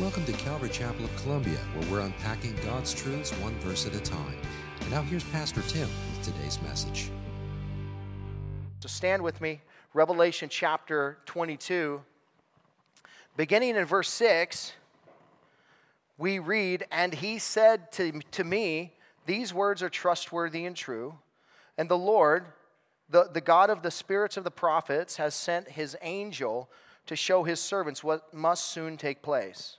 Welcome to Calvary Chapel of Columbia, where we're unpacking God's truths one verse at a time. And now here's Pastor Tim with today's message. So stand with me, Revelation chapter 22. Beginning in verse 6, we read, And he said to, to me, These words are trustworthy and true. And the Lord, the, the God of the spirits of the prophets, has sent his angel to show his servants what must soon take place.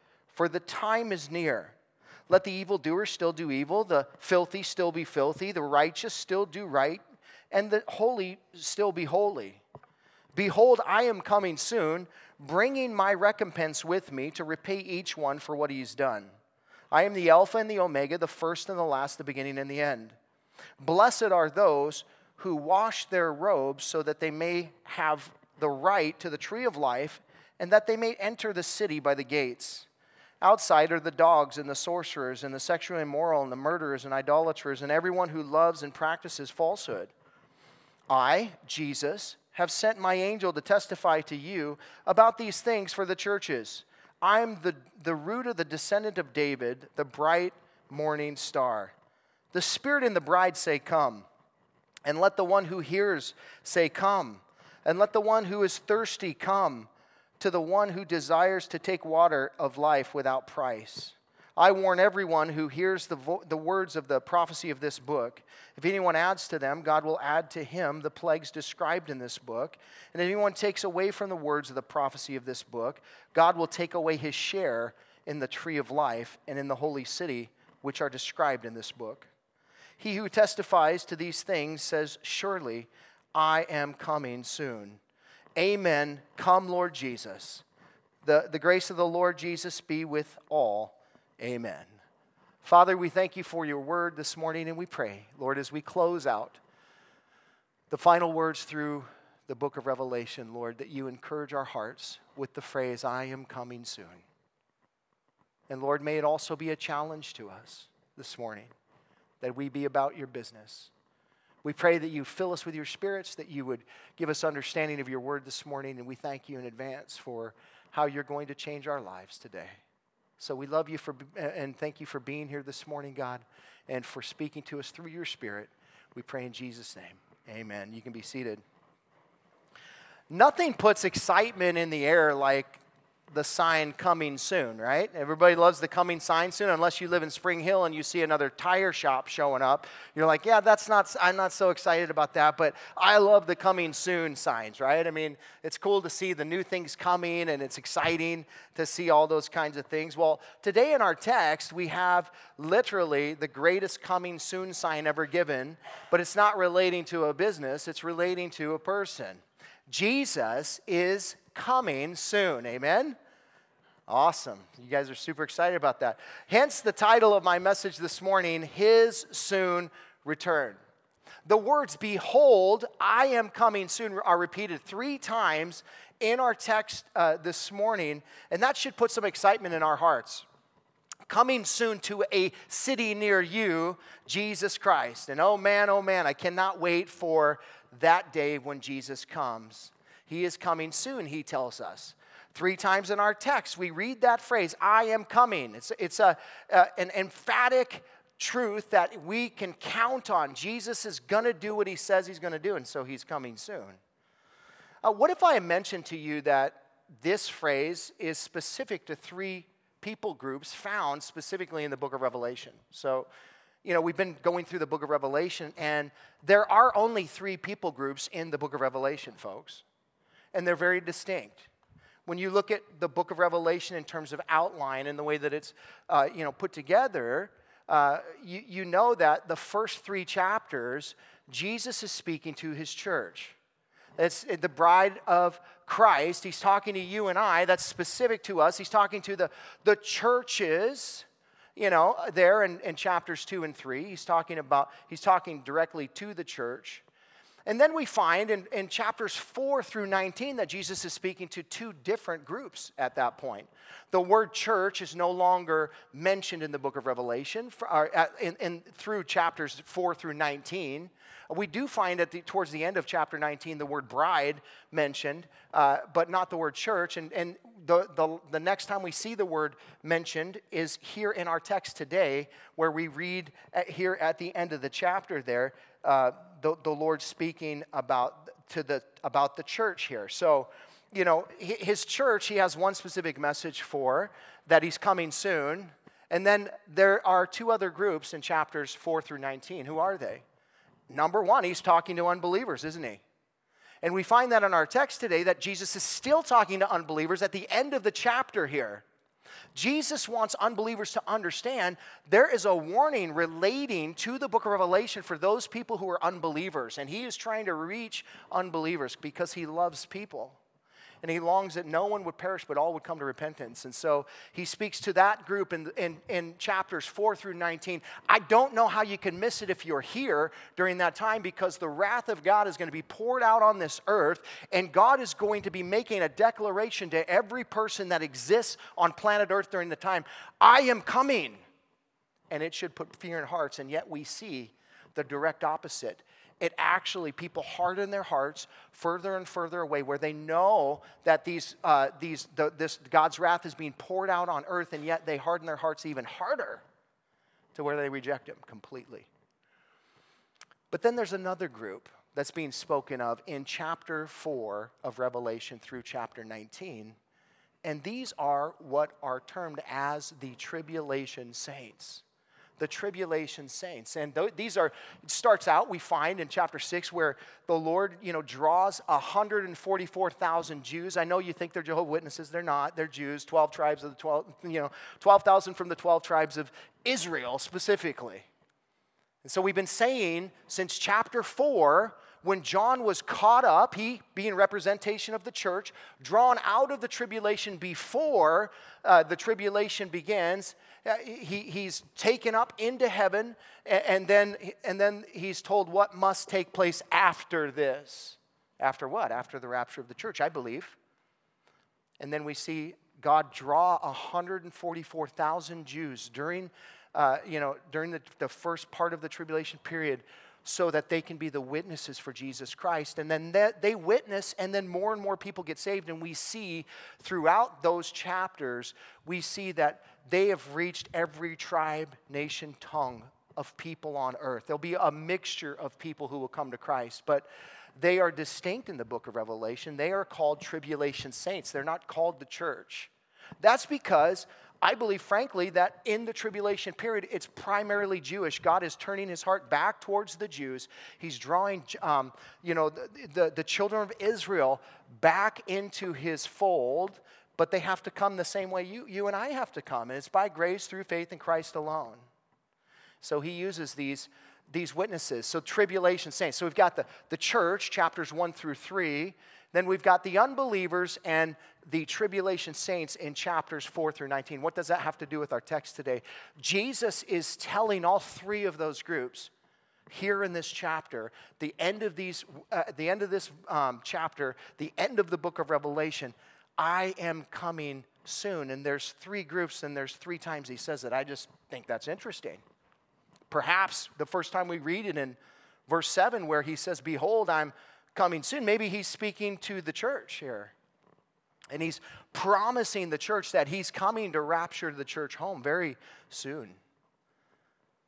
for the time is near. Let the evildoer still do evil, the filthy still be filthy, the righteous still do right, and the holy still be holy. Behold, I am coming soon, bringing my recompense with me to repay each one for what he's done. I am the Alpha and the Omega, the first and the last, the beginning and the end. Blessed are those who wash their robes so that they may have the right to the tree of life and that they may enter the city by the gates. Outside are the dogs and the sorcerers and the sexually immoral and the murderers and idolaters and everyone who loves and practices falsehood. I, Jesus, have sent my angel to testify to you about these things for the churches. I'm the, the root of the descendant of David, the bright morning star. The Spirit and the bride say, Come. And let the one who hears say, Come. And let the one who is thirsty come to the one who desires to take water of life without price. I warn everyone who hears the, vo- the words of the prophecy of this book. If anyone adds to them, God will add to him the plagues described in this book. And if anyone takes away from the words of the prophecy of this book, God will take away his share in the tree of life and in the holy city, which are described in this book. He who testifies to these things says, Surely I am coming soon. Amen. Come, Lord Jesus. The, the grace of the Lord Jesus be with all. Amen. Father, we thank you for your word this morning, and we pray, Lord, as we close out the final words through the book of Revelation, Lord, that you encourage our hearts with the phrase, I am coming soon. And Lord, may it also be a challenge to us this morning that we be about your business we pray that you fill us with your spirits, that you would give us understanding of your word this morning, and we thank you in advance for how you're going to change our lives today. So we love you for, and thank you for being here this morning, God, and for speaking to us through your spirit. We pray in Jesus' name. Amen. You can be seated. Nothing puts excitement in the air like the sign coming soon, right? Everybody loves the coming sign soon, unless you live in Spring Hill and you see another tire shop showing up. You're like, yeah, that's not, I'm not so excited about that, but I love the coming soon signs, right? I mean, it's cool to see the new things coming and it's exciting to see all those kinds of things. Well, today in our text, we have literally the greatest coming soon sign ever given, but it's not relating to a business, it's relating to a person. Jesus is coming soon. Amen? Awesome. You guys are super excited about that. Hence the title of my message this morning His Soon Return. The words, Behold, I am coming soon, are repeated three times in our text uh, this morning, and that should put some excitement in our hearts. Coming soon to a city near you, Jesus Christ. And oh man, oh man, I cannot wait for that day when Jesus comes. He is coming soon, he tells us. Three times in our text, we read that phrase, I am coming. It's, it's a, uh, an emphatic truth that we can count on. Jesus is going to do what he says he's going to do, and so he's coming soon. Uh, what if I mentioned to you that this phrase is specific to three people groups found specifically in the book of Revelation? So, you know, we've been going through the book of Revelation, and there are only three people groups in the book of Revelation, folks and they're very distinct. When you look at the book of Revelation in terms of outline and the way that it's uh, you know, put together, uh, you, you know that the first three chapters, Jesus is speaking to his church. It's the bride of Christ. He's talking to you and I. That's specific to us. He's talking to the, the churches, you know, there in, in chapters two and three. He's talking about, he's talking directly to the church. And then we find in, in chapters 4 through 19 that Jesus is speaking to two different groups at that point. The word church is no longer mentioned in the book of Revelation for, uh, in, in, through chapters 4 through 19. We do find at the, towards the end of chapter 19 the word bride mentioned, uh, but not the word church. And, and the, the, the next time we see the word mentioned is here in our text today, where we read at, here at the end of the chapter there uh, the, the Lord speaking about, to the, about the church here. So, you know, his church, he has one specific message for that he's coming soon. And then there are two other groups in chapters 4 through 19. Who are they? Number one, he's talking to unbelievers, isn't he? And we find that in our text today that Jesus is still talking to unbelievers at the end of the chapter here. Jesus wants unbelievers to understand there is a warning relating to the book of Revelation for those people who are unbelievers. And he is trying to reach unbelievers because he loves people and he longs that no one would perish, but all would come to repentance. And so he speaks to that group in, in, in chapters 4 through 19. I don't know how you can miss it if you're here during that time because the wrath of God is going to be poured out on this earth, and God is going to be making a declaration to every person that exists on planet earth during the time I am coming. And it should put fear in hearts, and yet we see the direct opposite it actually people harden their hearts further and further away where they know that these, uh, these the, this god's wrath is being poured out on earth and yet they harden their hearts even harder to where they reject him completely. But then there's another group that's being spoken of in chapter 4 of revelation through chapter 19 and these are what are termed as the tribulation saints the tribulation saints. And th- these are, it starts out, we find in chapter 6, where the Lord, you know, draws 144,000 Jews. I know you think they're Jehovah Witnesses. They're not. They're Jews, 12 tribes of the 12, you know, 12,000 from the 12 tribes of Israel specifically. And so we've been saying since chapter 4 when John was caught up, he being representation of the church, drawn out of the tribulation before uh, the tribulation begins, uh, he, he's taken up into heaven, and, then, and then he's told what must take place after this. After what? After the rapture of the church, I believe. And then we see God draw 144,000 Jews during, uh, you know, during the, the first part of the tribulation period so that they can be the witnesses for Jesus Christ. And then they witness, and then more and more people get saved. And we see throughout those chapters, we see that they have reached every tribe, nation, tongue of people on earth. There'll be a mixture of people who will come to Christ, but they are distinct in the book of Revelation. They are called tribulation saints, they're not called the church. That's because I believe, frankly, that in the tribulation period, it's primarily Jewish. God is turning his heart back towards the Jews. He's drawing, um, you know, the, the, the children of Israel back into his fold, but they have to come the same way you, you and I have to come. And it's by grace through faith in Christ alone. So he uses these, these witnesses. So, tribulation saints. So, we've got the, the church, chapters 1 through 3. Then we've got the unbelievers and the tribulation saints in chapters 4 through 19. What does that have to do with our text today? Jesus is telling all three of those groups here in this chapter, the end of these, uh, the end of this um, chapter, the end of the book of Revelation, I am coming soon. And there's three groups, and there's three times he says it. I just think that's interesting. Perhaps the first time we read it in verse 7, where he says, Behold, I'm coming soon. Maybe he's speaking to the church here. And he's promising the church that he's coming to rapture the church home very soon.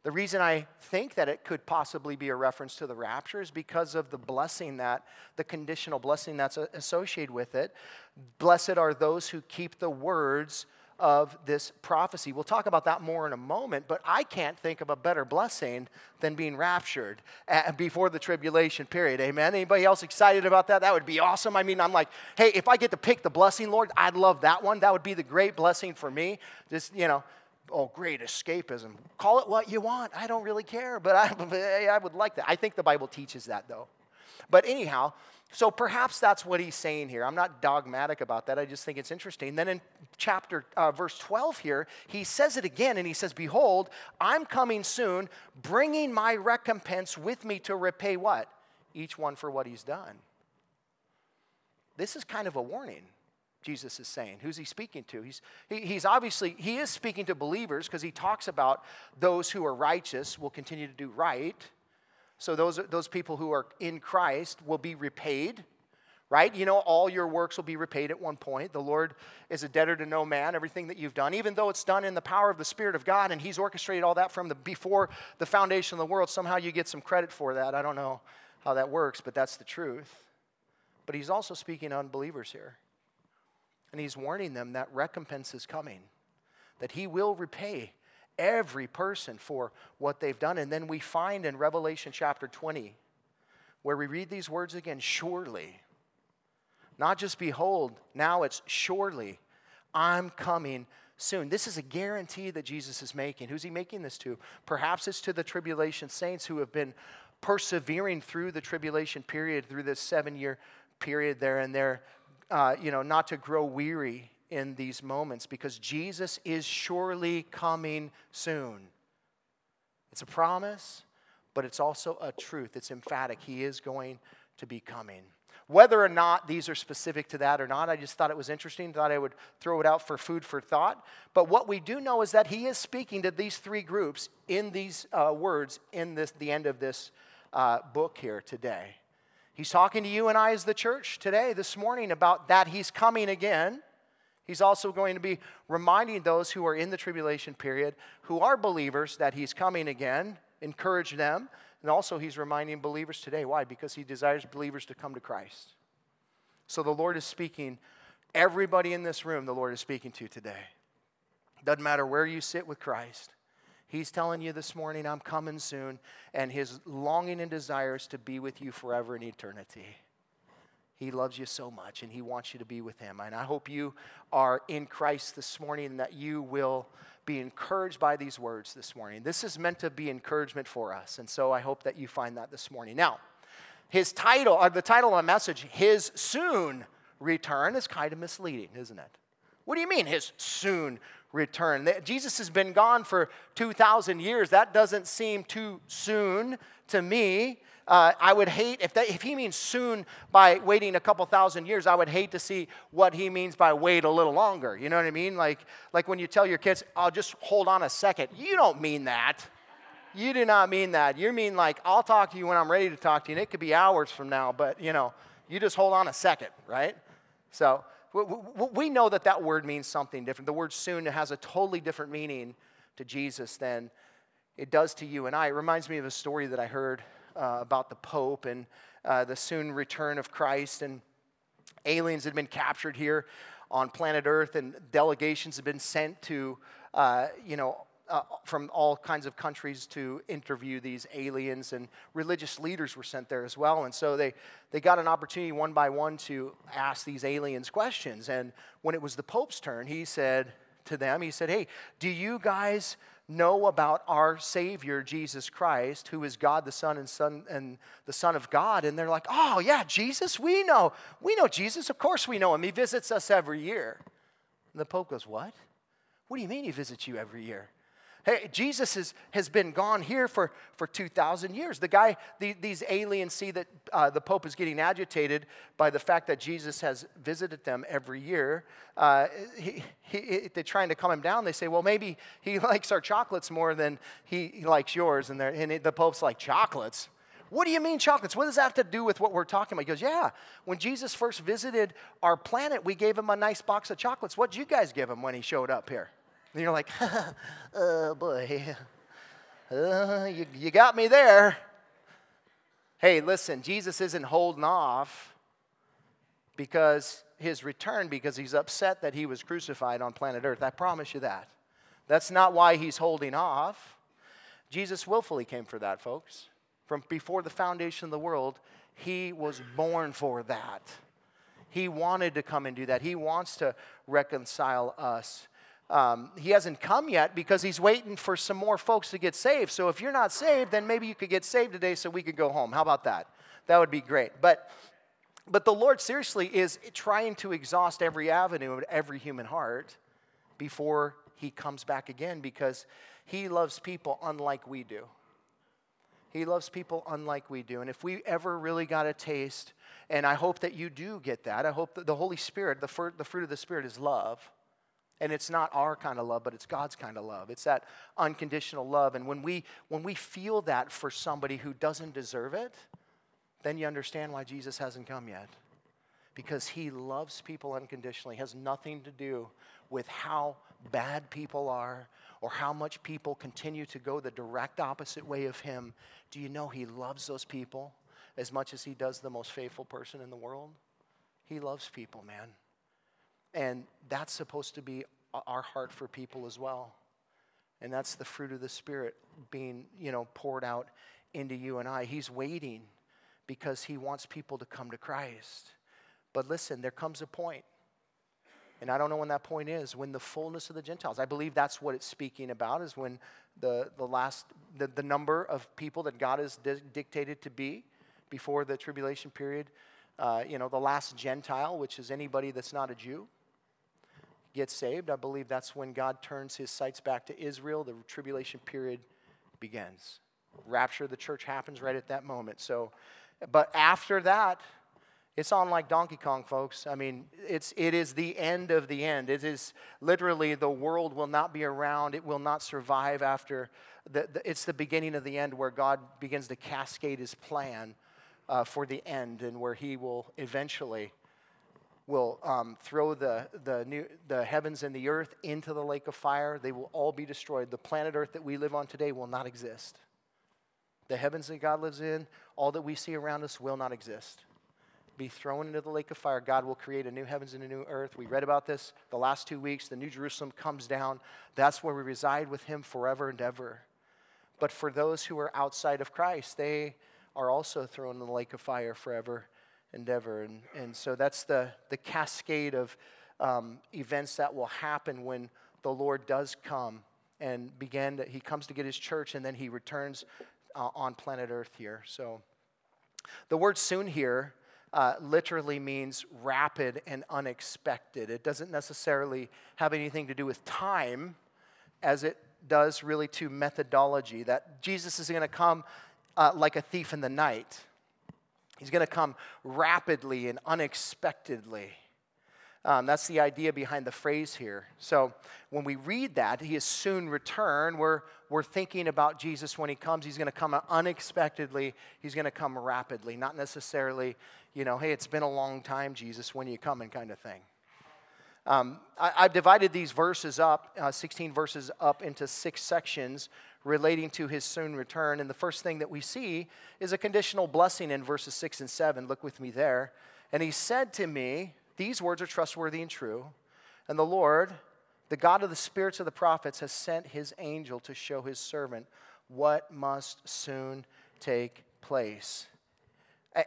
The reason I think that it could possibly be a reference to the rapture is because of the blessing that, the conditional blessing that's associated with it. Blessed are those who keep the words of this prophecy. We'll talk about that more in a moment, but I can't think of a better blessing than being raptured before the tribulation period. Amen. Anybody else excited about that? That would be awesome. I mean, I'm like, hey, if I get to pick the blessing, Lord, I'd love that one. That would be the great blessing for me. Just, you know, oh, great escapism. Call it what you want. I don't really care, but I, I would like that. I think the Bible teaches that, though. But anyhow, so perhaps that's what he's saying here. I'm not dogmatic about that. I just think it's interesting. Then in chapter uh, verse 12 here, he says it again and he says, "Behold, I'm coming soon, bringing my recompense with me to repay what? Each one for what he's done." This is kind of a warning. Jesus is saying. Who's he speaking to? He's, he, he's obviously, he is speaking to believers because he talks about those who are righteous will continue to do right. So those, those people who are in Christ will be repaid, right? You know, all your works will be repaid at one point. The Lord is a debtor to no man, everything that you've done, even though it's done in the power of the Spirit of God and he's orchestrated all that from the before the foundation of the world. Somehow you get some credit for that. I don't know how that works, but that's the truth. But he's also speaking to unbelievers here. And he's warning them that recompense is coming, that he will repay every person for what they've done. And then we find in Revelation chapter 20, where we read these words again surely, not just behold, now it's surely, I'm coming soon. This is a guarantee that Jesus is making. Who's he making this to? Perhaps it's to the tribulation saints who have been persevering through the tribulation period, through this seven year period there, and they're uh, you know, not to grow weary in these moments because Jesus is surely coming soon. It's a promise, but it's also a truth. It's emphatic. He is going to be coming. Whether or not these are specific to that or not, I just thought it was interesting. Thought I would throw it out for food for thought. But what we do know is that he is speaking to these three groups in these uh, words in this, the end of this uh, book here today. He's talking to you and I as the church today, this morning, about that He's coming again. He's also going to be reminding those who are in the tribulation period, who are believers, that He's coming again, encourage them. And also, He's reminding believers today. Why? Because He desires believers to come to Christ. So the Lord is speaking. Everybody in this room, the Lord is speaking to today. Doesn't matter where you sit with Christ. He's telling you this morning, I'm coming soon, and his longing and desire is to be with you forever in eternity. He loves you so much, and he wants you to be with him. And I hope you are in Christ this morning and that you will be encouraged by these words this morning. This is meant to be encouragement for us, and so I hope that you find that this morning. Now, his title, or uh, the title of the message, His Soon Return, is kind of misleading, isn't it? What do you mean, His soon return. Jesus has been gone for 2,000 years. That doesn't seem too soon to me. Uh, I would hate, if, that, if he means soon by waiting a couple thousand years, I would hate to see what he means by wait a little longer. You know what I mean? Like, like when you tell your kids, I'll just hold on a second. You don't mean that. You do not mean that. You mean like, I'll talk to you when I'm ready to talk to you, and it could be hours from now, but you know, you just hold on a second, right? So, we know that that word means something different. The word soon has a totally different meaning to Jesus than it does to you and I. It reminds me of a story that I heard uh, about the Pope and uh, the soon return of Christ. And aliens had been captured here on planet Earth, and delegations had been sent to, uh, you know, uh, from all kinds of countries to interview these aliens, and religious leaders were sent there as well. And so they, they got an opportunity one by one to ask these aliens questions. And when it was the Pope's turn, he said to them, he said, Hey, do you guys know about our Savior, Jesus Christ, who is God the Son and Son and the Son of God? And they're like, Oh, yeah, Jesus, we know. We know Jesus. Of course we know him. He visits us every year. And the Pope goes, What? What do you mean he visits you every year? Hey, Jesus is, has been gone here for, for 2,000 years. The guy, the, these aliens see that uh, the Pope is getting agitated by the fact that Jesus has visited them every year. Uh, he, he, they're trying to calm him down. They say, well, maybe he likes our chocolates more than he, he likes yours. And, and the Pope's like, chocolates? What do you mean chocolates? What does that have to do with what we're talking about? He goes, Yeah, when Jesus first visited our planet, we gave him a nice box of chocolates. What did you guys give him when he showed up here? And you're like, oh boy, uh, you, you got me there. Hey, listen, Jesus isn't holding off because his return, because he's upset that he was crucified on planet Earth. I promise you that. That's not why he's holding off. Jesus willfully came for that, folks. From before the foundation of the world, he was born for that. He wanted to come and do that. He wants to reconcile us um, he hasn't come yet because he's waiting for some more folks to get saved. So if you're not saved, then maybe you could get saved today so we could go home. How about that? that would be great. But, but the Lord seriously is trying to exhaust every avenue of every human heart before he comes back again because he loves people unlike we do. He loves people unlike we do. And if we ever really got a taste, and I hope that you do get that, I hope that the Holy Spirit, the the fruit of the Spirit is love. And it's not our kind of love, but it's God's kind of love. It's that unconditional love. And when we, when we feel that for somebody who doesn't deserve it, then you understand why Jesus hasn't come yet. Because he loves people unconditionally, it has nothing to do with how bad people are or how much people continue to go the direct opposite way of him. Do you know he loves those people as much as he does the most faithful person in the world? He loves people, man. And that's supposed to be our heart for people as well. And that's the fruit of the Spirit being, you know, poured out into you and I. He's waiting because he wants people to come to Christ. But listen, there comes a point, and I don't know when that point is, when the fullness of the Gentiles, I believe that's what it's speaking about, is when the, the last, the, the number of people that God has di- dictated to be before the tribulation period, uh, you know, the last Gentile, which is anybody that's not a Jew, get saved. I believe that's when God turns his sights back to Israel. The tribulation period begins. Rapture of the church happens right at that moment. So, but after that, it's on like Donkey Kong, folks. I mean, it's, it is the end of the end. It is literally the world will not be around. It will not survive after. The, the it's the beginning of the end where God begins to cascade his plan uh, for the end and where he will eventually will um, throw the, the, new, the heavens and the earth into the lake of fire. They will all be destroyed. The planet Earth that we live on today will not exist. The heavens that God lives in, all that we see around us will not exist. Be thrown into the lake of fire. God will create a new heavens and a new earth. We read about this the last two weeks. The New Jerusalem comes down. That's where we reside with Him forever and ever. But for those who are outside of Christ, they are also thrown in the lake of fire forever endeavor. And, and so that's the, the cascade of um, events that will happen when the Lord does come and begin to, he comes to get his church and then he returns uh, on planet earth here. So the word soon here uh, literally means rapid and unexpected. It doesn't necessarily have anything to do with time as it does really to methodology, that Jesus is going to come uh, like a thief in the night. He's going to come rapidly and unexpectedly. Um, that's the idea behind the phrase here. So when we read that, he is soon return, we're, we're thinking about Jesus when he comes. He's going to come unexpectedly, he's going to come rapidly, not necessarily, you know, hey, it's been a long time, Jesus, when are you coming kind of thing. Um, I, have divided these verses up, uh, 16 verses up, into six sections relating to his soon return. And the first thing that we see is a conditional blessing in verses 6 and 7. Look with me there. And he said to me, These words are trustworthy and true. And the Lord, the God of the spirits of the prophets, has sent his angel to show his servant what must soon take place.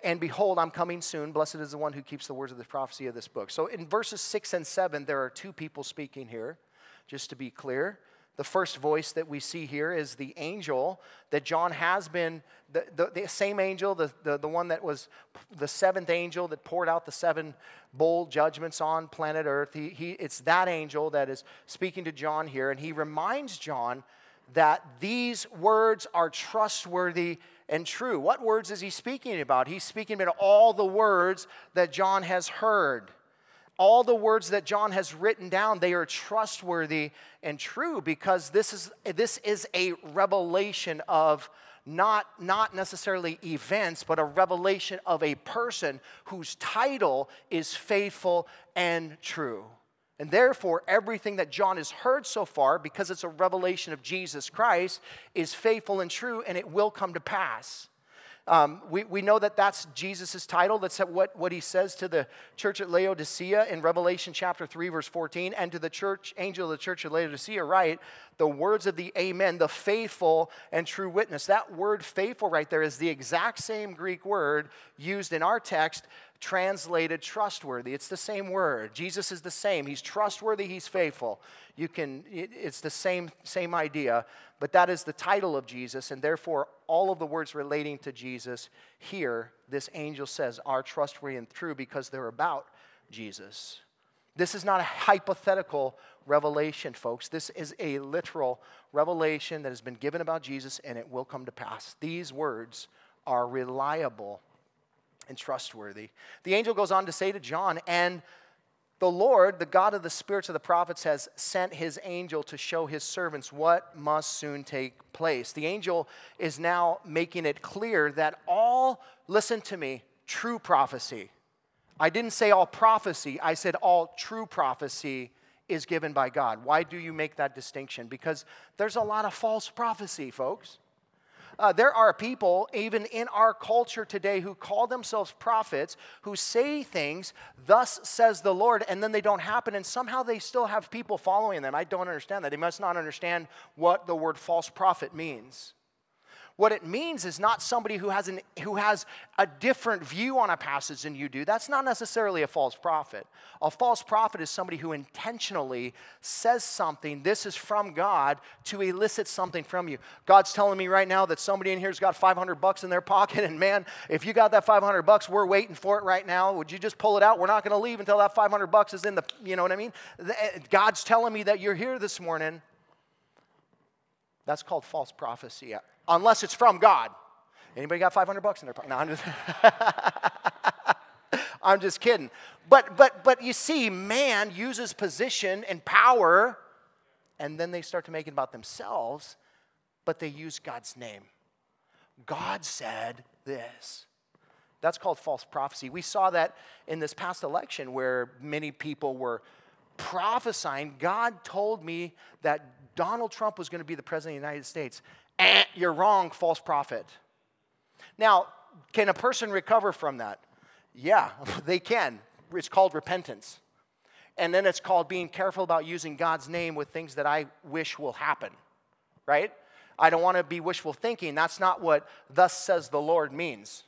And behold, I'm coming soon. Blessed is the one who keeps the words of the prophecy of this book. So in verses 6 and 7, there are two people speaking here, just to be clear. The first voice that we see here is the angel that John has been, the, the, the, same angel, the, the, the one that was the seventh angel that poured out the seven bowl judgments on planet Earth. He, he, it's that angel that is speaking to John here, and he reminds John that these words are trustworthy and true. What words is he speaking about? He's speaking about all the words that John has heard. All the words that John has written down, they are trustworthy and true because this is, this is a revelation of not, not necessarily events, but a revelation of a person whose title is faithful and true. And therefore, everything that John has heard so far, because it's a revelation of Jesus Christ, is faithful and true, and it will come to pass. Um, we, we know that that's Jesus' title. That's what, what he says to the church at Laodicea in Revelation chapter 3, verse 14, and to the church, angel of the church at Laodicea, right? The words of the Amen, the faithful and true witness. That word faithful right there is the exact same Greek word used in our text translated trustworthy. It's the same word. Jesus is the same. He's trustworthy, he's faithful. You can it's the same same idea, but that is the title of Jesus and therefore all of the words relating to Jesus here this angel says are trustworthy and true because they're about Jesus. This is not a hypothetical revelation, folks. This is a literal revelation that has been given about Jesus and it will come to pass. These words are reliable and trustworthy. The angel goes on to say to John, and the Lord, the God of the spirits of the prophets, has sent his angel to show his servants what must soon take place. The angel is now making it clear that all, listen to me, true prophecy. I didn't say all prophecy, I said all true prophecy is given by God. Why do you make that distinction? Because there's a lot of false prophecy, folks. Uh, there are people, even in our culture today, who call themselves prophets, who say things, thus says the Lord, and then they don't happen, and somehow they still have people following them. I don't understand that. They must not understand what the word false prophet means. What it means is not somebody who has, an, who has a different view on a passage than you do. That's not necessarily a false prophet. A false prophet is somebody who intentionally says something, this is from God, to elicit something from you. God's telling me right now that somebody in here's got 500 bucks in their pocket, and man, if you got that 500 bucks, we're waiting for it right now. Would you just pull it out? We're not going to leave until that 500 bucks is in the, you know what I mean? Eh, God's telling me that you're here this morning. That's called false prophecy unless it's from God. Anybody got 500 bucks in their pocket? No, I'm just, I'm just kidding. But, but, but you see, man uses position and power, and then they start to make it about themselves, but they use God's name. God said this. That's called false prophecy. We saw that in this past election where many people were prophesying. God told me that Donald Trump was going to be the president of the United States eh, you're wrong, false prophet. Now, can a person recover from that? Yeah, they can. It's called repentance. And then it's called being careful about using God's name with things that I wish will happen, right? I don't want to be wishful thinking. That's not what thus says the Lord means.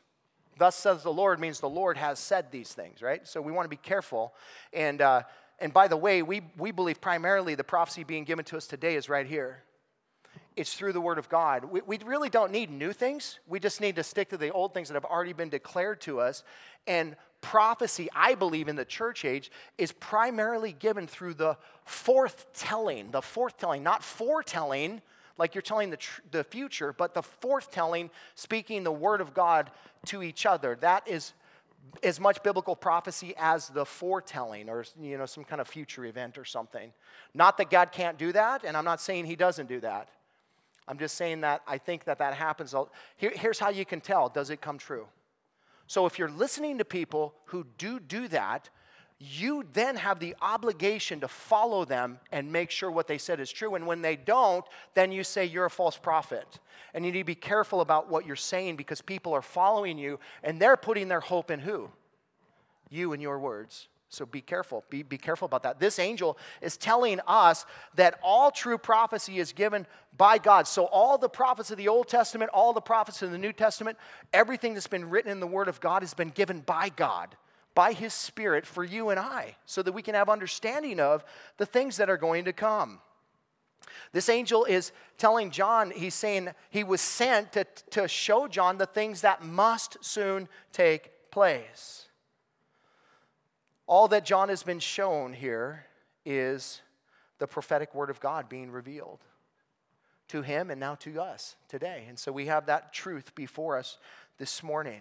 Thus says the Lord means the Lord has said these things, right? So we want to be careful. And, uh, and by the way, we, we believe primarily the prophecy being given to us today is right here it's through the Word of God. We, we, really don't need new things. We just need to stick to the old things that have already been declared to us. And prophecy, I believe, in the church age is primarily given through the forthtelling, the forthtelling, not foretelling, like you're telling the, tr- the future, but the forthtelling, speaking the Word of God to each other. That is as much biblical prophecy as the foretelling or you know some kind of future event or something not that god can't do that and i'm not saying he doesn't do that I'm just saying that I think that that happens. Here, here's how you can tell does it come true? So if you're listening to people who do do that, you then have the obligation to follow them and make sure what they said is true. And when they don't, then you say you're a false prophet. And you need to be careful about what you're saying because people are following you and they're putting their hope in who? You and your words. So be careful. Be, be careful about that. This angel is telling us that all true prophecy is given by God. So, all the prophets of the Old Testament, all the prophets of the New Testament, everything that's been written in the Word of God has been given by God, by His Spirit for you and I, so that we can have understanding of the things that are going to come. This angel is telling John, he's saying he was sent to, to show John the things that must soon take place all that John has been shown here is the prophetic word of God being revealed to him and now to us today. And so we have that truth before us this morning.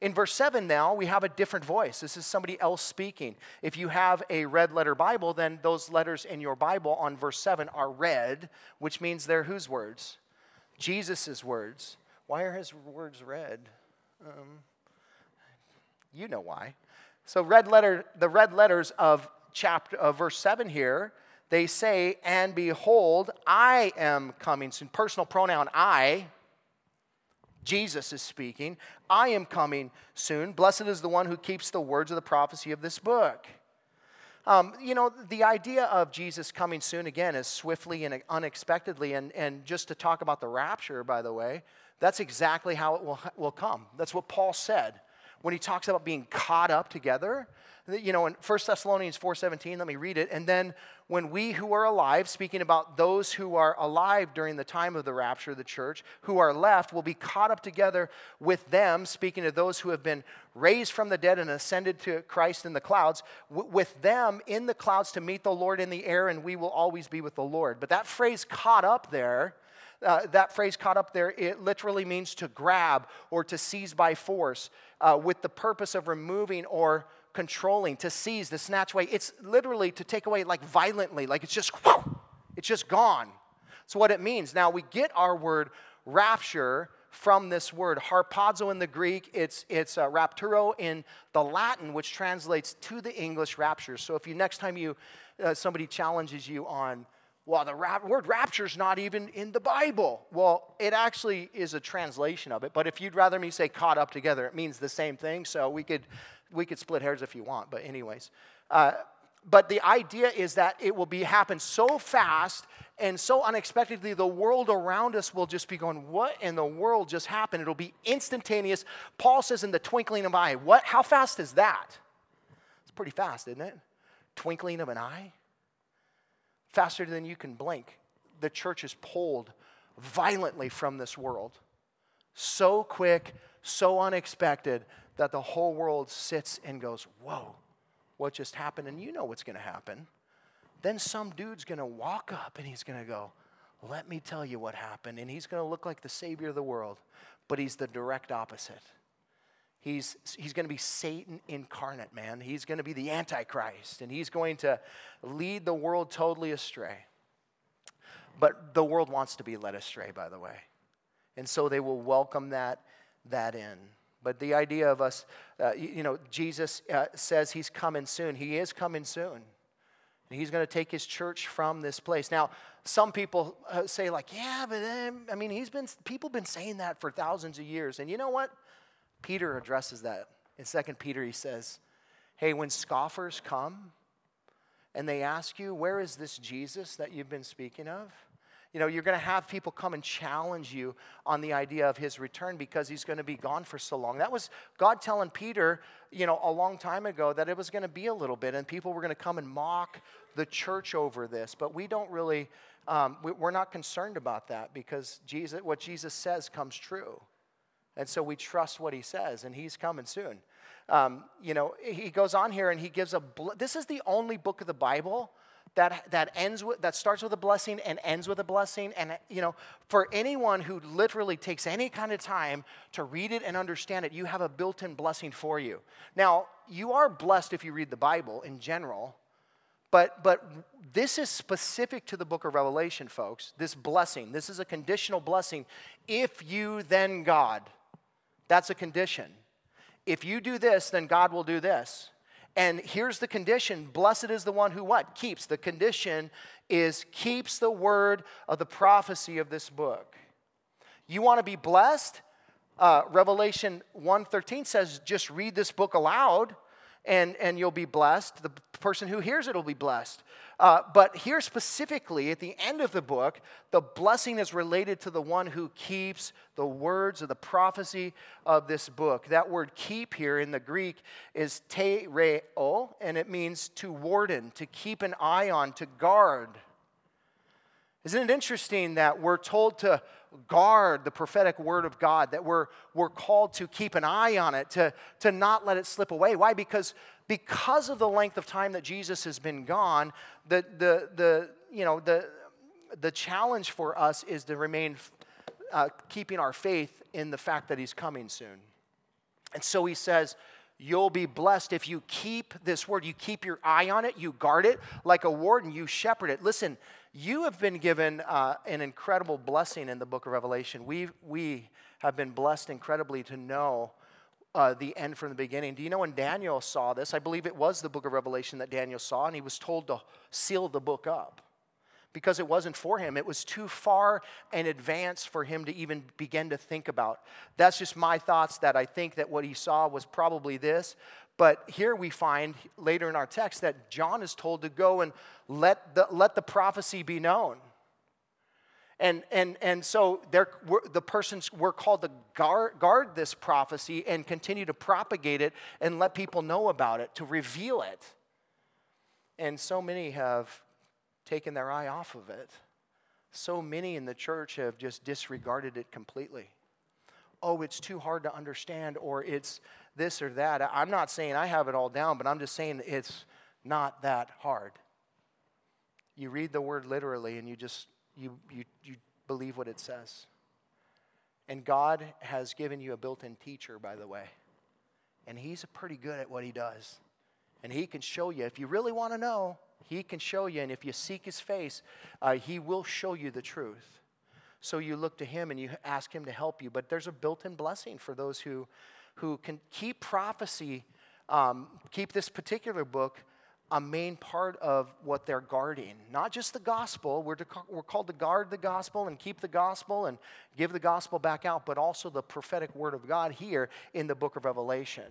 In verse 7 now, we have a different voice. This is somebody else speaking. If you have a red letter Bible, then those letters in your Bible on verse 7 are red, which means they're whose words? Jesus' words. Why are his words red? Um, you know why. So red letter, the red letters of chapter of verse 7 here, they say, and behold, I am coming soon. Personal pronoun I. Jesus is speaking. I am coming soon. Blessed is the one who keeps the words of the prophecy of this book. Um, you know, the idea of Jesus coming soon again is swiftly and unexpectedly. And, and just to talk about the rapture, by the way, that's exactly how it will, will come. That's what Paul said. when he talks about being caught up together. You know, in 1 Thessalonians 4:17, let me read it. And then when we who are alive, speaking about those who are alive during the time of the rapture of the church, who are left, will be caught up together with them, speaking of those who have been raised from the dead and ascended to Christ in the clouds, w- with them in the clouds to meet the Lord in the air, and we will always be with the Lord. But that phrase caught up there, uh, that phrase caught up there, it literally means to grab or to seize by force uh, with the purpose of removing or controlling, to seize, to snatch away. It's literally to take away like violently, like it's just, whew, it's just gone. So what it means. Now we get our word rapture from this word harpazo in the Greek. It's it's uh, rapturo in the Latin, which translates to the English rapture. So if you next time you uh, somebody challenges you on well, the rap- word rapture is not even in the Bible. Well, it actually is a translation of it. But if you'd rather me say caught up together, it means the same thing. So we could we could split hairs if you want, but anyways. Uh, but the idea is that it will be happen so fast and so unexpectedly the world around us will just be going what in the world just happened? It'll be instantaneous. Paul says in the twinkling of an eye what? How fast is that? It's pretty fast isn't it? Twinkling of an eye? Faster than you can blink. The church is pulled violently from this world. So quick so unexpected that the whole world sits and goes, Whoa, what just happened? And you know what's going to happen. Then some dude's going to walk up and he's going to go, Let me tell you what happened. And he's going to look like the Savior of the world, but he's the direct opposite. He's, he's going to be Satan incarnate, man. He's going to be the Antichrist, and he's going to lead the world totally astray. But the world wants to be led astray, by the way. And so they will welcome that, that in. But the idea of us, uh, you know, Jesus uh, says he's coming soon. He is coming soon. And he's going to take his church from this place. Now, some people uh, say, like, yeah, but um, I mean, he's been, people been saying that for thousands of years. And you know what? Peter addresses that. In Second Peter, he says, hey, when scoffers come and they ask you, where is this Jesus that you've been speaking of? You know, you're going to have people come and challenge you on the idea of his return because he's going to be gone for so long. That was God telling Peter, you know, a long time ago that it was going to be a little bit and people were going to come and mock the church over this. But we don't really, um, we're not concerned about that because Jesus, what Jesus says comes true. And so we trust what he says, and he's coming soon. Um, you know, he goes on here and he gives a, bl- this is the only book of the Bible that, that ends with that starts with a blessing and ends with a blessing. And you know for anyone who literally takes any kind of time to read it and understand it you have a built-in blessing for you. Now you are blessed if you read the bible in general but but this is specific to the book of revelation folks. This blessing this is a conditional blessing. If you then god. That's a condition. If you do this then god will do this and here's the condition blessed is the one who what? Keeps. The condition is keeps the word of the prophecy of this book. You want to be blessed? Uh, Revelation 1:13 says just read this book aloud and, and you'll be blessed. The person who hears it will be blessed. Uh, but here specifically, at the end of the book, the blessing is related to the one who keeps the words of the prophecy of this book. That word keep here in the Greek is tereo, and it means to warden, to keep an eye on, to guard. Isn't it interesting that we're told to guard the prophetic word of God, that we're, we're called to keep an eye on it, to, to not let it slip away? Why? Because, because of the length of time that Jesus has been gone, the, the, the, you know, the, the challenge for us is to remain uh, keeping our faith in the fact that he's coming soon. And so he says, You'll be blessed if you keep this word. You keep your eye on it, you guard it like a warden, you shepherd it. Listen, you have been given uh, an incredible blessing in the book of Revelation. We, we have been blessed incredibly to know uh, the end from the beginning. Do you know when Daniel saw this? I believe it was the book of Revelation that Daniel saw, and he was told to seal the book up because it wasn't for him. It was too far in advance for him to even begin to think about. That's just my thoughts that I think that what he saw was probably this. But here we find later in our text that John is told to go and let the, let the prophecy be known. And, and, and so the persons were called to guard, guard this prophecy and continue to propagate it and let people know about it, to reveal it. And so many have taken their eye off of it. So many in the church have just disregarded it completely. Oh, it's too hard to understand, or it's this or that. I'm not saying I have it all down, but I'm just saying it's not that hard. You read the word literally and you just you, you, you believe what it says. And God has given you a built in teacher, by the way. And he's pretty good at what he does. And he can show you, if you really want to know, he can show you. And if you seek his face, uh, he will show you the truth. So you look to him and you ask him to help you. But there's a built in blessing for those who, who can keep prophecy, um, keep this particular book a main part of what they're guarding. Not just the gospel, we're, to, we're called to guard the gospel and keep the gospel and give the gospel back out, but also the prophetic word of God here in the book of Revelation.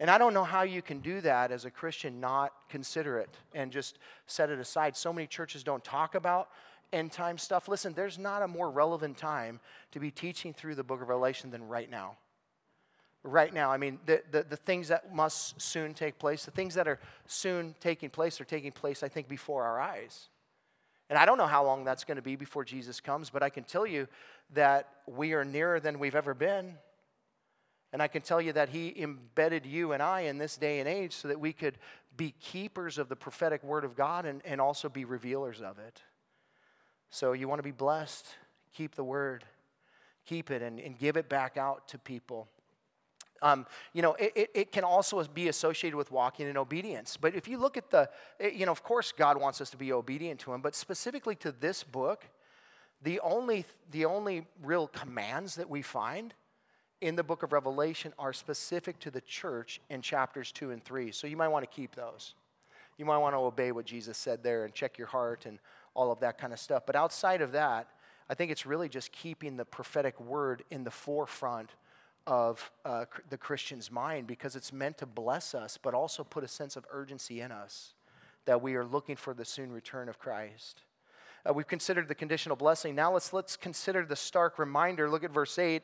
And I don't know how you can do that as a Christian, not consider it and just set it aside. So many churches don't talk about end time stuff. Listen, there's not a more relevant time to be teaching through the book of Revelation than right now right now. I mean, the, the, the, things that must soon take place, the things that are soon taking place are taking place, I think, before our eyes. And I don't know how long that's going to be before Jesus comes, but I can tell you that we are nearer than we've ever been. And I can tell you that He embedded you and I in this day and age so that we could be keepers of the prophetic word of God and, and also be revealers of it. So you want to be blessed, keep the word, keep it, and, and give it back out to people. Um, you know, it, it, can also be associated with walking in obedience. But if you look at the, you know, of course, God wants us to be obedient to Him, but specifically to this book, the only, the only real commands that we find in the book of Revelation are specific to the church in chapters 2 and 3. So you might want to keep those. You might want to obey what Jesus said there and check your heart and all of that kind of stuff. But outside of that, I think it's really just keeping the prophetic word in the forefront of uh, the Christian's mind because it's meant to bless us, but also put a sense of urgency in us that we are looking for the soon return of Christ. Uh, we've considered the conditional blessing. Now let's, let's consider the stark reminder. Look at verse 8.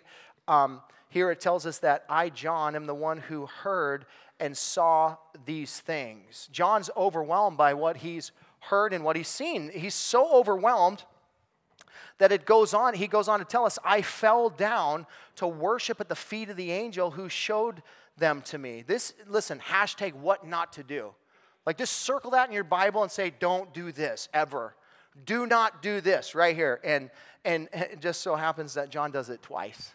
Um, here it tells us that I, John, am the one who heard and saw these things. John's overwhelmed by what he's heard and what he's seen. He's so overwhelmed that it goes on, he goes on to tell us, I fell down to worship at the feet of the angel who showed them to me. This, listen, hashtag what not to do. Like just circle that in your Bible and say, don't do this ever. Do not do this right here. And, and it just so happens that John does it twice.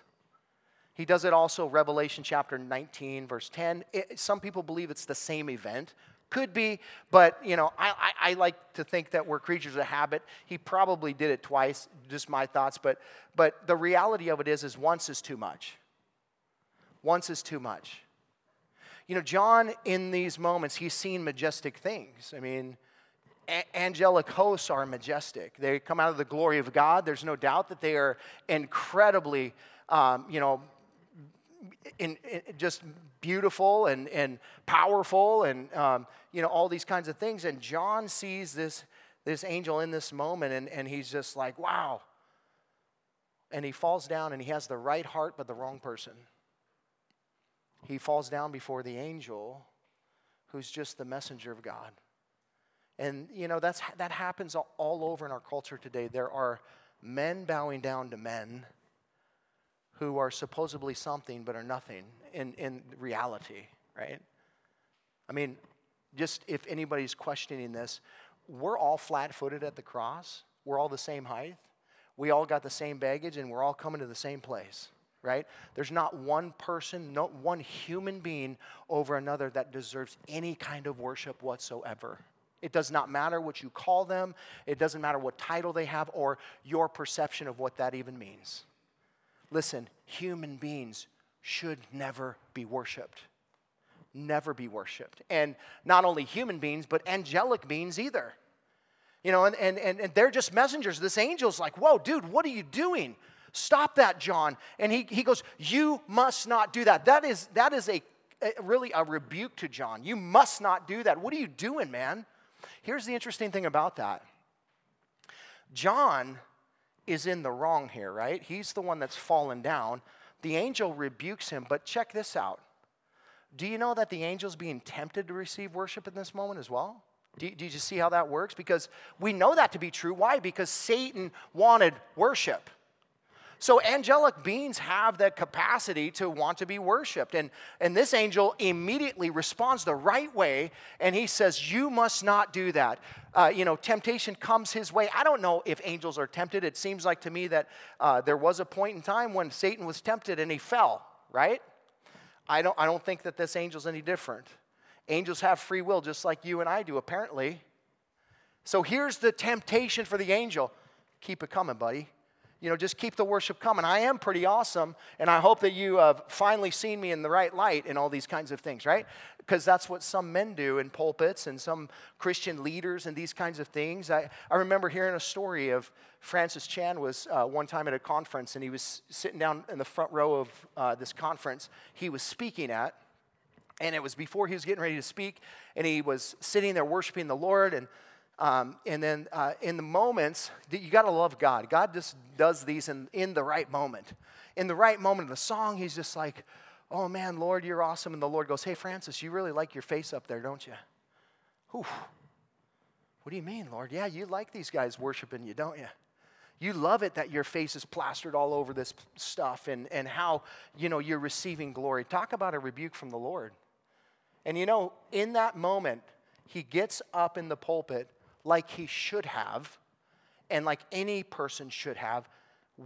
He does it also, Revelation chapter 19, verse 10. It, some people believe it's the same event, could be, but you know, I, I, I, like to think that we're creatures of habit. He probably did it twice, just my thoughts, but but the reality of it is is once is too much. Once is too much. You know, John in these moments, he's seen majestic things. I mean, a- angelic hosts are majestic. They come out of the glory of God. There's no doubt that they are incredibly, um, you know, in, in just beautiful and, and powerful and um, you know all these kinds of things. And john sees this this angel in this moment and, and he's just like wow. And he falls down and he has the right heart but the wrong person. He falls down before the angel who's just the messenger of god. And you know that's that happens all, all over in our culture today. There are men bowing down to men who are supposedly something but are nothing in, in reality, right? I mean, just if anybody's questioning this, we're all flat footed at the cross. We're all the same height. We all got the same baggage and we're all coming to the same place, right? There's not one person, not one human being over another that deserves any kind of worship whatsoever. It does not matter what you call them, it doesn't matter what title they have or your perception of what that even means. Listen, human beings should never be worshiped. Never be worshiped. And not only human beings, but angelic beings either. You know, and, and, and they're just messengers. This angel's like, whoa, dude, what are you doing? Stop that, John. And he, he goes, You must not do that. That is, that is a, a really a rebuke to John. You must not do that. What are you doing, man? Here's the interesting thing about that John is in the wrong here, right? He's the one that's fallen down. The angel rebukes him, but check this out. Do you know that the angel's being tempted to receive worship in this moment as well? Do, do you see how that works? Because we know that to be true. Why? Because Satan wanted worship. So angelic beings have the capacity to want to be worshiped. And, and this angel immediately responds the right way and he says, You must not do that. Uh, you know, temptation comes his way. I don't know if angels are tempted. It seems like to me that uh, there was a point in time when Satan was tempted and he fell, right? I don't, I don't think that this angel's any different. Angels have free will just like you and I do, apparently. So here's the temptation for the angel keep it coming, buddy you know, just keep the worship coming. I am pretty awesome, and I hope that you have finally seen me in the right light and all these kinds of things, right? Because that's what some men do in pulpits and some Christian leaders and these kinds of things. I, I remember hearing a story of Francis Chan was uh, one time at a conference, and he was sitting down in the front row of uh, this conference he was speaking at. And it was before he was getting ready to speak, and he was sitting there worshiping the Lord, and um, and then uh, in the moments, that you got to love God. God just does these in, in the right moment. In the right moment of the song, he's just like, oh man, Lord, you're awesome. And the Lord goes, hey, Francis, you really like your face up there, don't you? Whew. What do you mean, Lord? Yeah, you like these guys worshiping you, don't you? You love it that your face is plastered all over this stuff and, and how, you know, you're receiving glory. Talk about a rebuke from the Lord. And you know, in that moment, he gets up in the pulpit like he should have, and like any person should have,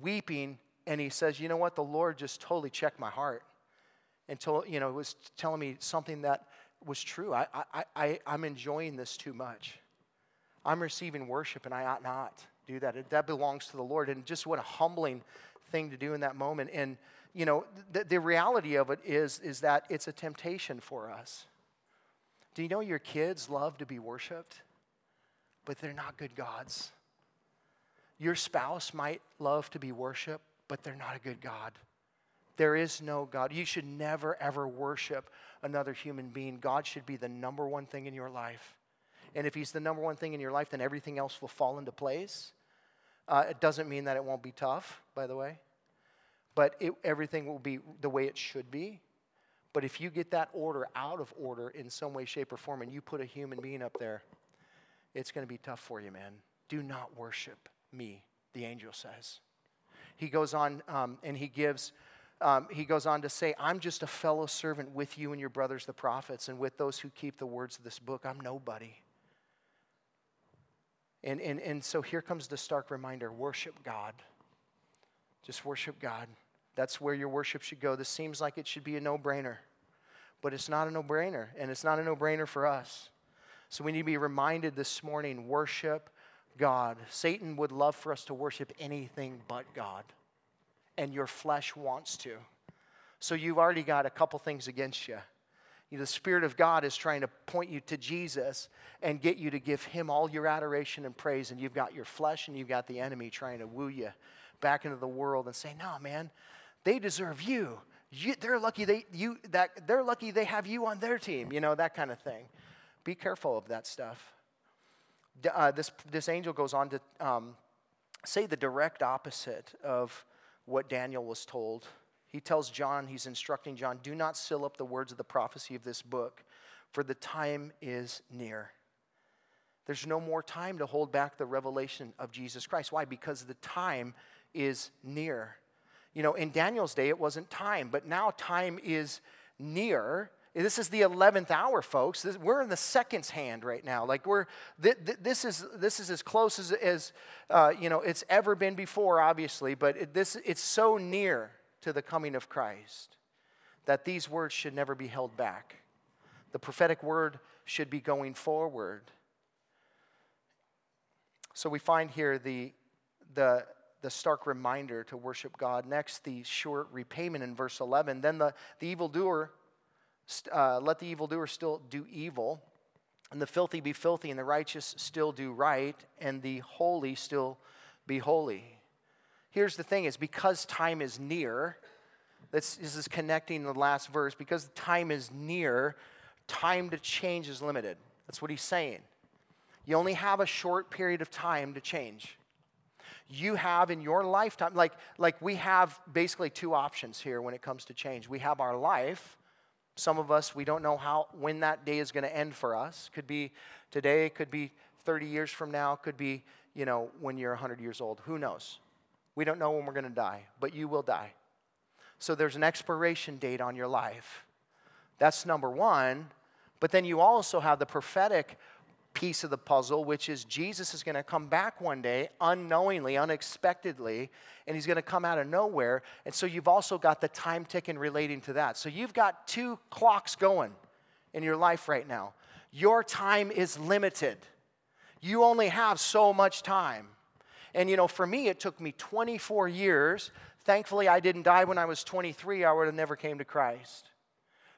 weeping. And he says, You know what? The Lord just totally checked my heart and until, you know, was telling me something that was true. I, I, I, I'm enjoying this too much. I'm receiving worship, and I ought not do that. That belongs to the Lord. And just what a humbling thing to do in that moment. And, you know, the, the reality of it is, is that it's a temptation for us. Do you know your kids love to be worshiped? But they're not good gods. Your spouse might love to be worshiped, but they're not a good God. There is no God. You should never, ever worship another human being. God should be the number one thing in your life. And if He's the number one thing in your life, then everything else will fall into place. Uh, it doesn't mean that it won't be tough, by the way, but it, everything will be the way it should be. But if you get that order out of order in some way, shape, or form, and you put a human being up there, it's going to be tough for you, man. Do not worship me, the angel says. He goes on um, and he gives, um, he goes on to say, I'm just a fellow servant with you and your brothers, the prophets, and with those who keep the words of this book. I'm nobody. And, and, and so here comes the stark reminder worship God. Just worship God. That's where your worship should go. This seems like it should be a no brainer, but it's not a no brainer, and it's not a no brainer for us. So we need to be reminded this morning worship God. Satan would love for us to worship anything but God, and your flesh wants to. So you've already got a couple things against you. The Spirit of God is trying to point you to Jesus and get you to give Him all your adoration and praise. And you've got your flesh and you've got the enemy trying to woo you back into the world and say, No, man, they deserve you. you they're lucky they you that they're lucky they have you on their team, you know, that kind of thing. Be careful of that stuff. Uh, this, this angel goes on to um, say the direct opposite of what Daniel was told. He tells John, he's instructing John, do not seal up the words of the prophecy of this book, for the time is near. There's no more time to hold back the revelation of Jesus Christ. Why? Because the time is near. You know, in Daniel's day, it wasn't time, but now time is near this is the 11th hour, folks. This, we're in the seconds hand right now. Like we're, th- th- this, is, this is as close as, as uh, you know, it's ever been before, obviously, but it, this, it's so near to the coming of Christ that these words should never be held back. The prophetic word should be going forward. So we find here the, the, the stark reminder to worship God. Next, the short repayment in verse 11. Then the, the evildoer uh, let the evildoer still do evil, and the filthy be filthy, and the righteous still do right, and the holy still be holy. Here's the thing is because time is near, this, this is connecting the last verse, because time is near, time to change is limited. That's what he's saying. You only have a short period of time to change. You have in your lifetime, like, like we have basically two options here when it comes to change. We have our life. Some of us, we don't know how, when that day is going to end for us. Could be today, could be 30 years from now, could be, you know, when you're 100 years old. Who knows? We don't know when we're going to die, but you will die. So there's an expiration date on your life. That's number one. But then you also have the prophetic piece of the puzzle, which is Jesus is going to come back one day unknowingly, unexpectedly, and he's going to come out of nowhere. And so you've also got the time ticking relating to that. So you've got two clocks going in your life right now. Your time is limited, you only have so much time. And you know, for me, it took me 24 years. Thankfully, I didn't die when I was 23. I would have never came to Christ.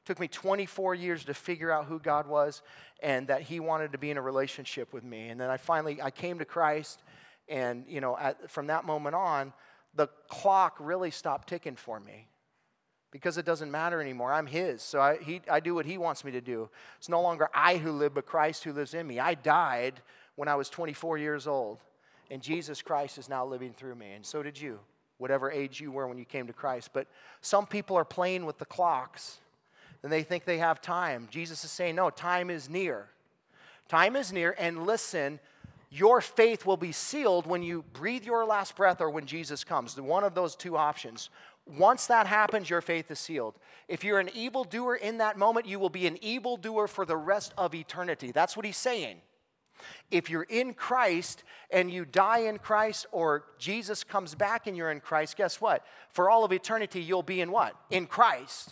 Took me 24 years to figure out who God was and that He wanted to be in a relationship with me. And then I finally I came to Christ, and you know, at, from that moment on, the clock really stopped ticking for me because it doesn't matter anymore. I'm His, so I, he, I do what He wants me to do. It's no longer I who live, but Christ who lives in me. I died when I was 24 years old, and Jesus Christ is now living through me, and so did you, whatever age you were when you came to Christ. But some people are playing with the clocks and they think they have time. Jesus is saying, no, time is near. Time is near, and listen, your faith will be sealed when you breathe your last breath or when Jesus comes. One of those two options. Once that happens, your faith is sealed. If you're an evildoer in that moment, you will be an evildoer for the rest of eternity. That's what he's saying. If you're in Christ and you die in Christ or Jesus comes back and you're in Christ, guess what? For all of eternity, you'll be in what? In Christ.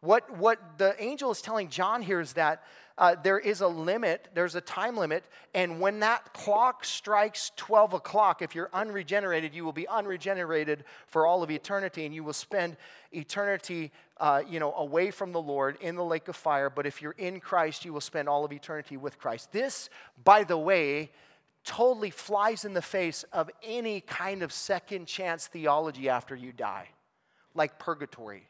What, what the angel is telling John here is that uh, there is a limit, there's a time limit, and when that clock strikes 12 o'clock, if you're unregenerated, you will be unregenerated for all of eternity, and you will spend eternity, uh, you know, away from the Lord in the lake of fire. But if you're in Christ, you will spend all of eternity with Christ. This, by the way, totally flies in the face of any kind of second chance theology after you die, like purgatory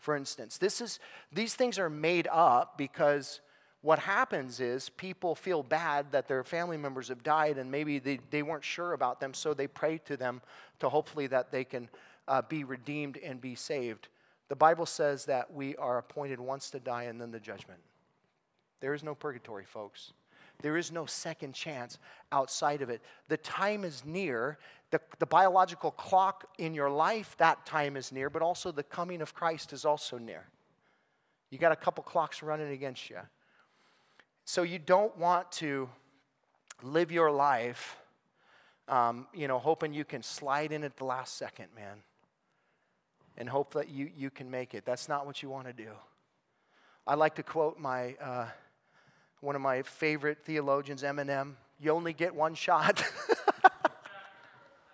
for instance. This is, these things are made up because what happens is people feel bad that their family members have died and maybe they, they weren't sure about them, so they pray to them to hopefully that they can uh, be redeemed and be saved. The Bible says that we are appointed once to die and then the judgment. There is no purgatory, folks. There is no second chance outside of it. The time is near. The, the biological clock in your life, that time is near, but also the coming of Christ is also near. You got a couple clocks running against you. So you don't want to live your life, um, you know, hoping you can slide in at the last second, man, and hope that you, you can make it. That's not what you want to do. I like to quote my. Uh, one of my favorite theologians, Eminem, you only get one shot.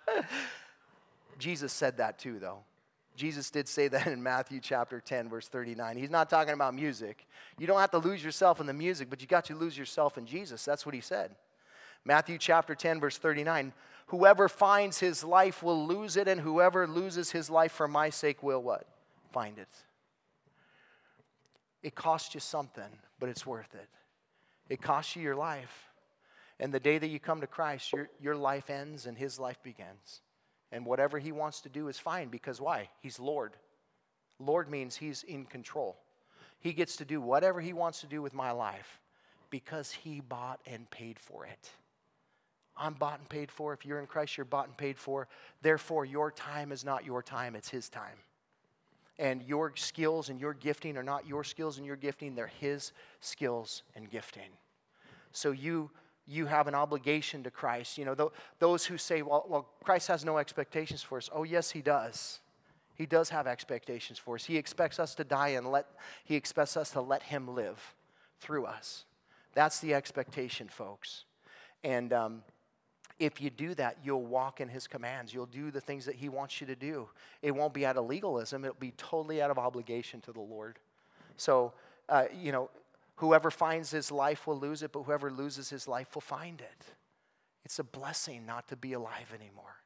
Jesus said that too, though. Jesus did say that in Matthew chapter 10, verse 39. He's not talking about music. You don't have to lose yourself in the music, but you got to lose yourself in Jesus. That's what he said. Matthew chapter 10, verse 39. Whoever finds his life will lose it, and whoever loses his life for my sake will what? Find it. It costs you something, but it's worth it. It costs you your life. And the day that you come to Christ, your, your life ends and his life begins. And whatever he wants to do is fine because why? He's Lord. Lord means he's in control. He gets to do whatever he wants to do with my life because he bought and paid for it. I'm bought and paid for. If you're in Christ, you're bought and paid for. Therefore, your time is not your time, it's his time. And your skills and your gifting are not your skills and your gifting, they're His skills and gifting. So you, you have an obligation to Christ. You know, th- those who say, well, well, Christ has no expectations for us. Oh, yes, He does. He does have expectations for us. He expects us to die and let, He expects us to let Him live through us. That's the expectation, folks. And, um, if you do that, you'll walk in his commands. You'll do the things that he wants you to do. It won't be out of legalism, it'll be totally out of obligation to the Lord. So, uh, you know, whoever finds his life will lose it, but whoever loses his life will find it. It's a blessing not to be alive anymore,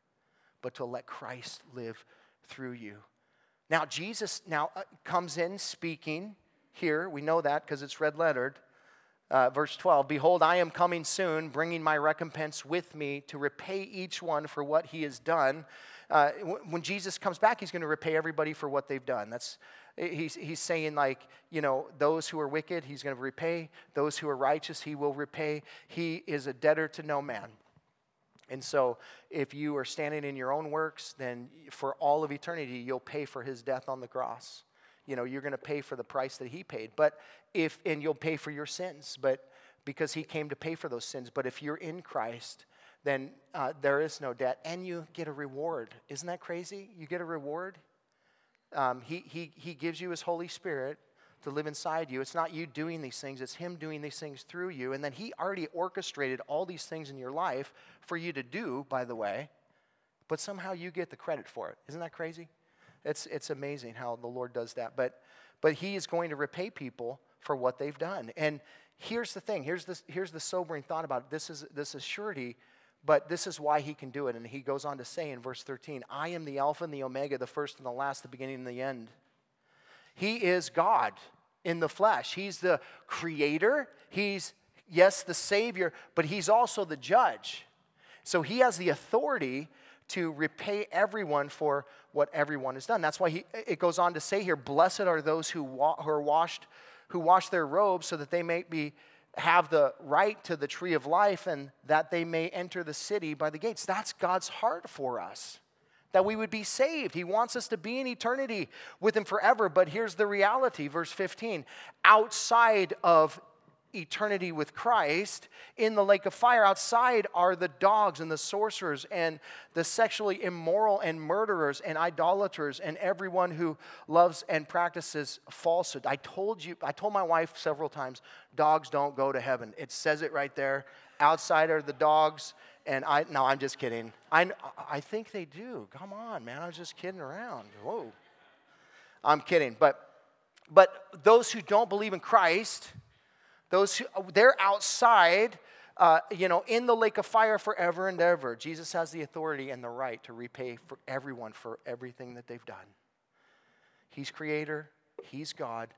but to let Christ live through you. Now, Jesus now uh, comes in speaking here. We know that because it's red lettered. Uh, verse 12 Behold, I am coming soon, bringing my recompense with me to repay each one for what he has done. Uh, when Jesus comes back, he's going to repay everybody for what they've done. That's, he's, he's saying, like, you know, those who are wicked, he's going to repay. Those who are righteous, he will repay. He is a debtor to no man. And so, if you are standing in your own works, then for all of eternity, you'll pay for his death on the cross. You know, you're going to pay for the price that he paid. But if, and you'll pay for your sins, but because he came to pay for those sins. But if you're in Christ, then uh, there is no debt, and you get a reward. Isn't that crazy? You get a reward. Um, he, he, he gives you his Holy Spirit to live inside you. It's not you doing these things, it's Him doing these things through you. And then He already orchestrated all these things in your life for you to do, by the way, but somehow you get the credit for it. Isn't that crazy? It's, it's amazing how the Lord does that. But, but He is going to repay people for what they've done. And here's the thing here's the, here's the sobering thought about it. This is, this is surety. But this is why he can do it. And he goes on to say in verse 13, I am the Alpha and the Omega, the first and the last, the beginning and the end. He is God in the flesh. He's the creator. He's, yes, the Savior, but He's also the judge. So He has the authority to repay everyone for what everyone has done. That's why he, it goes on to say here, Blessed are those who, wa- who are washed, who wash their robes so that they may be have the right to the tree of life and that they may enter the city by the gates. That's God's heart for us that we would be saved. He wants us to be in eternity with Him forever. But here's the reality, verse 15 outside of eternity with Christ, in the lake of fire, outside are the dogs and the sorcerers and the sexually immoral and murderers and idolaters and everyone who loves and practices falsehood. I told you, I told my wife several times, dogs don't go to heaven. It says it right there. Outside are the dogs and I, no, I'm just kidding. I, I think they do. Come on, man. I was just kidding around. Whoa. I'm kidding. But, but those who don't believe in Christ, those who, they're outside, uh, you know, in the lake of fire forever and ever. Jesus has the authority and the right to repay for everyone for everything that they've done. He's creator, he's God,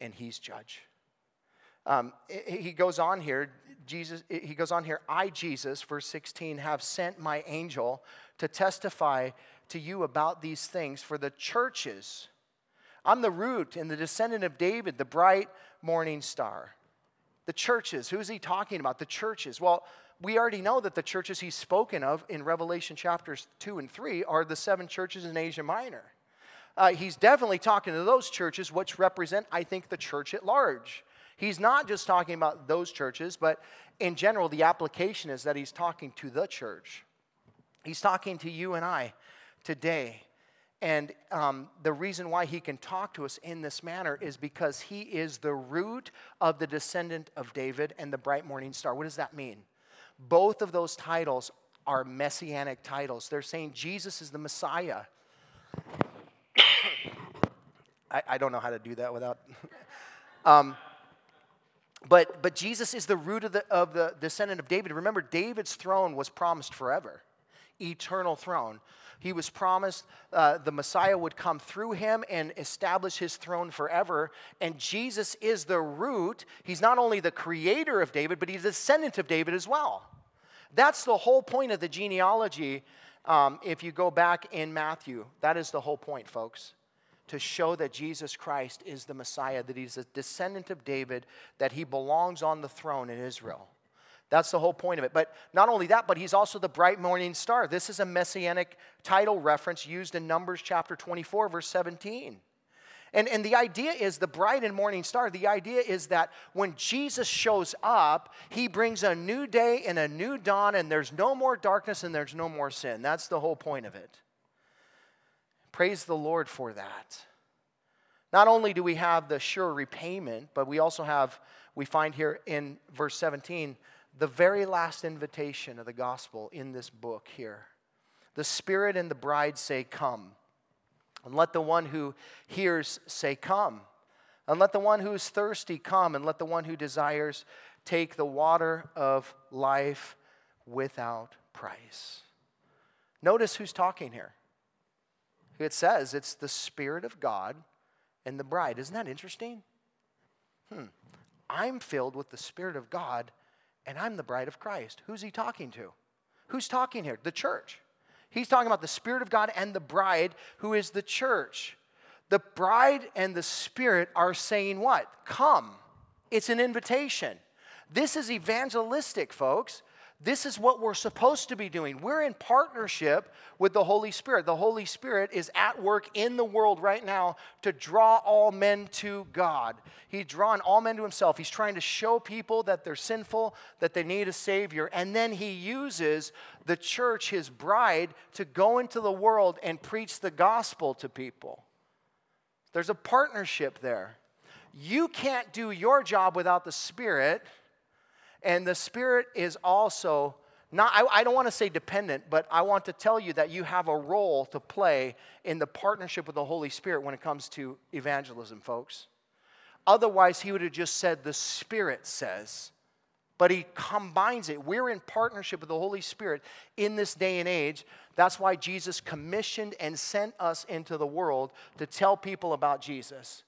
and he's judge. Um, he goes on here, Jesus, he goes on here, I, Jesus, verse 16, have sent my angel to testify to you about these things for the churches. I'm the root and the descendant of David, the bright morning star. The churches, who's he talking about? The churches. Well, we already know that the churches he's spoken of in Revelation chapters 2 and 3 are the seven churches in Asia Minor. Uh, he's definitely talking to those churches, which represent, I think, the church at large. He's not just talking about those churches, but in general, the application is that he's talking to the church. He's talking to you and I today. And um, the reason why he can talk to us in this manner is because he is the root of the descendant of David and the bright morning star. What does that mean? Both of those titles are messianic titles. They're saying Jesus is the Messiah. I, I, don't know how to do that without. um, but, but Jesus is the root of the, of the descendant of David. Remember, David's throne was promised forever, eternal throne. He was promised uh, the Messiah would come through him and establish his throne forever. And Jesus is the root. He's not only the creator of David, but he's a descendant of David as well. That's the whole point of the genealogy. Um, if you go back in Matthew, that is the whole point, folks to show that Jesus Christ is the Messiah, that he's a descendant of David, that he belongs on the throne in Israel. That's the whole point of it. But not only that, but he's also the bright morning star. This is a messianic title reference used in Numbers chapter 24, verse 17. And, and the idea is the bright and morning star. The idea is that when Jesus shows up, he brings a new day and a new dawn, and there's no more darkness and there's no more sin. That's the whole point of it. Praise the Lord for that. Not only do we have the sure repayment, but we also have, we find here in verse 17, the very last invitation of the gospel in this book here. The Spirit and the bride say, Come. And let the one who hears say, Come. And let the one who is thirsty come, and let the one who desires take the water of life without price. Notice who's talking here. It says it's the Spirit of God and the bride. Isn't that interesting? Hmm. I'm filled with the Spirit of God and I'm the bride of Christ. Who's he talking to? Who's talking here? The church. He's talking about the Spirit of God and the bride, who is the church. The bride and the Spirit are saying what? Come. It's an invitation. This is evangelistic, folks. This is what we're supposed to be doing. We're in partnership with the Holy Spirit. The Holy Spirit is at work in the world right now to draw all men to God. He's drawing all men to Himself. He's trying to show people that they're sinful, that they need a Savior. And then He uses the church, His bride, to go into the world and preach the gospel to people. There's a partnership there. You can't do your job without the Spirit and the Spirit is also not, I, I don't want to say dependent, but I want to tell you that you have a role to play in the partnership with the Holy Spirit when it comes to evangelism, folks. Otherwise, he would have just said, the Spirit says. But he combines it. We're in partnership with the Holy Spirit in this day and age. That's why Jesus commissioned and sent us into the world to tell people about Jesus.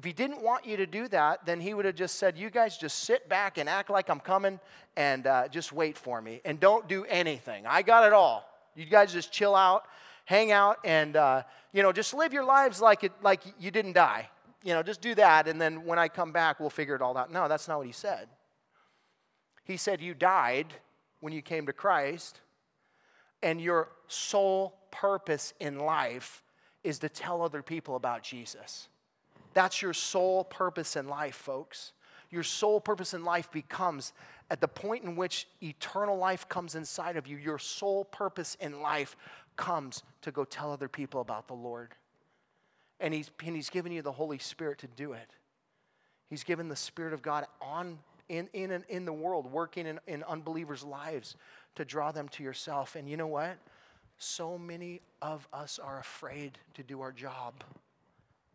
If he didn't want you to do that, then he would have just said, You guys just sit back and act like I'm coming and uh, just wait for me and don't do anything. I got it all. You guys just chill out, hang out, and, uh, you know, just live your lives like, it, like you didn't die. You know, just do that, and then when I come back, we'll figure it all out. No, that's not what he said. He said, You died when you came to Christ, and your sole purpose in life is to tell other people about Jesus. That's your sole purpose in life, folks. Your sole purpose in life becomes at the point in which eternal life comes inside of you, your sole purpose in life comes to go tell other people about the Lord. And he's, and he's given you the Holy Spirit to do it. He's given the Spirit of God on in, in, in the world, working in, in unbelievers' lives to draw them to yourself. And you know what? So many of us are afraid to do our job.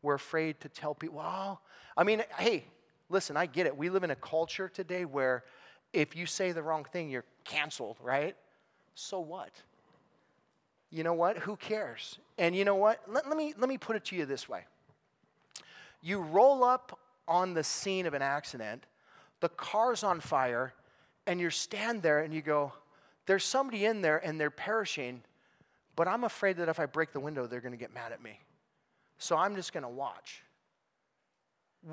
We're afraid to tell people, well, I mean, hey, listen, I get it. We live in a culture today where if you say the wrong thing, you're canceled, right? So what? You know what? Who cares? And you know what? Let, let, me, let me put it to you this way you roll up on the scene of an accident, the car's on fire, and you stand there and you go, There's somebody in there and they're perishing, but I'm afraid that if I break the window, they're going to get mad at me. So I'm just going to watch.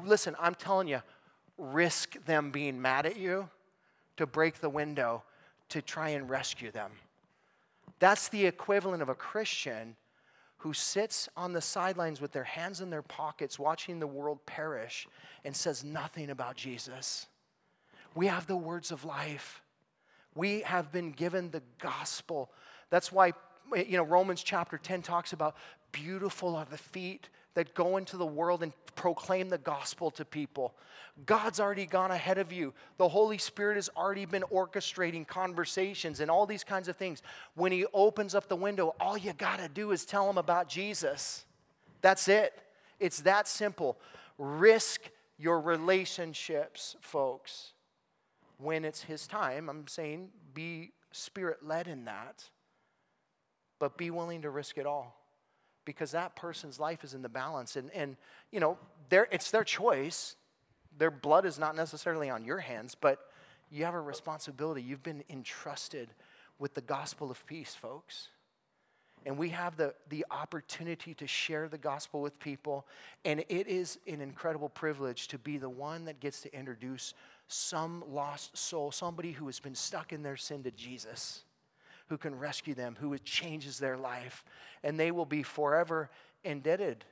Listen, I'm telling you, risk them being mad at you to break the window to try and rescue them. That's the equivalent of a Christian who sits on the sidelines with their hands in their pockets watching the world perish and says nothing about Jesus. We have the words of life. We have been given the gospel. That's why Eh, you know Romans chapter 10 talks about beautiful are the feet that go into the world and proclaim the gospel to people. God's already gone ahead of you. The Holy Spirit has already been orchestrating conversations and all these kinds of things. When He opens up the window, all you got to do is tell Him about Jesus. That's it. It's that simple. Risk your relationships, folks. When it's His time, I'm saying be spirit led in that, but be willing to risk it all because that person's life is in the balance. And, and you know, it's their choice. Their blood is not necessarily on your hands, but you have a responsibility. You've been entrusted with the gospel of peace, folks. And we have the, the opportunity to share the gospel with people. And it is an incredible privilege to be the one that gets to introduce some lost soul, somebody who has been stuck in their sin to Jesus who can rescue them, who changes their life. And they will be forever indebted.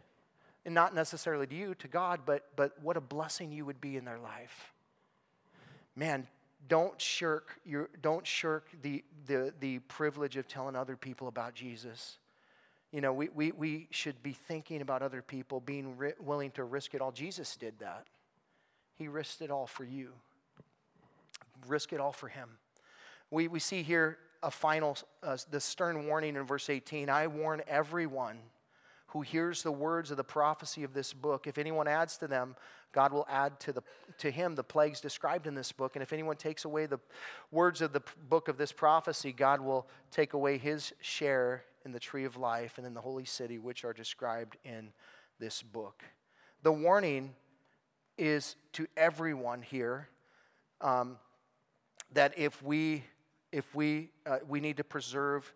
And not necessarily to you, to God, but, but what a blessing you would be in their life. Man, don't shirk, your, don't shirk the, the, the privilege of telling other people about Jesus. You know, we, we, we should be thinking about other people, being ri- willing to risk it all. Jesus did that. He risked it all for you. Risk it all for him. We, we see here a final, uh, the stern warning in verse 18 I warn everyone who hears the words of the prophecy of this book. If anyone adds to them, God will add to, the, to him the plagues described in this book. And if anyone takes away the words of the book of this prophecy, God will take away his share in the tree of life and in the holy city, which are described in this book. The warning is to everyone here um, that if we if we uh, we need to preserve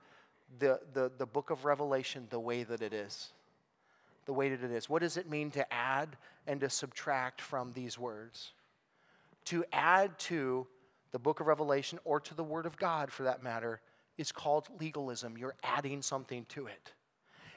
the, the the book of Revelation the way that it is, the way that it is. What does it mean to add and to subtract from these words? To add to the book of Revelation or to the Word of God, for that matter, is called legalism. You're adding something to it.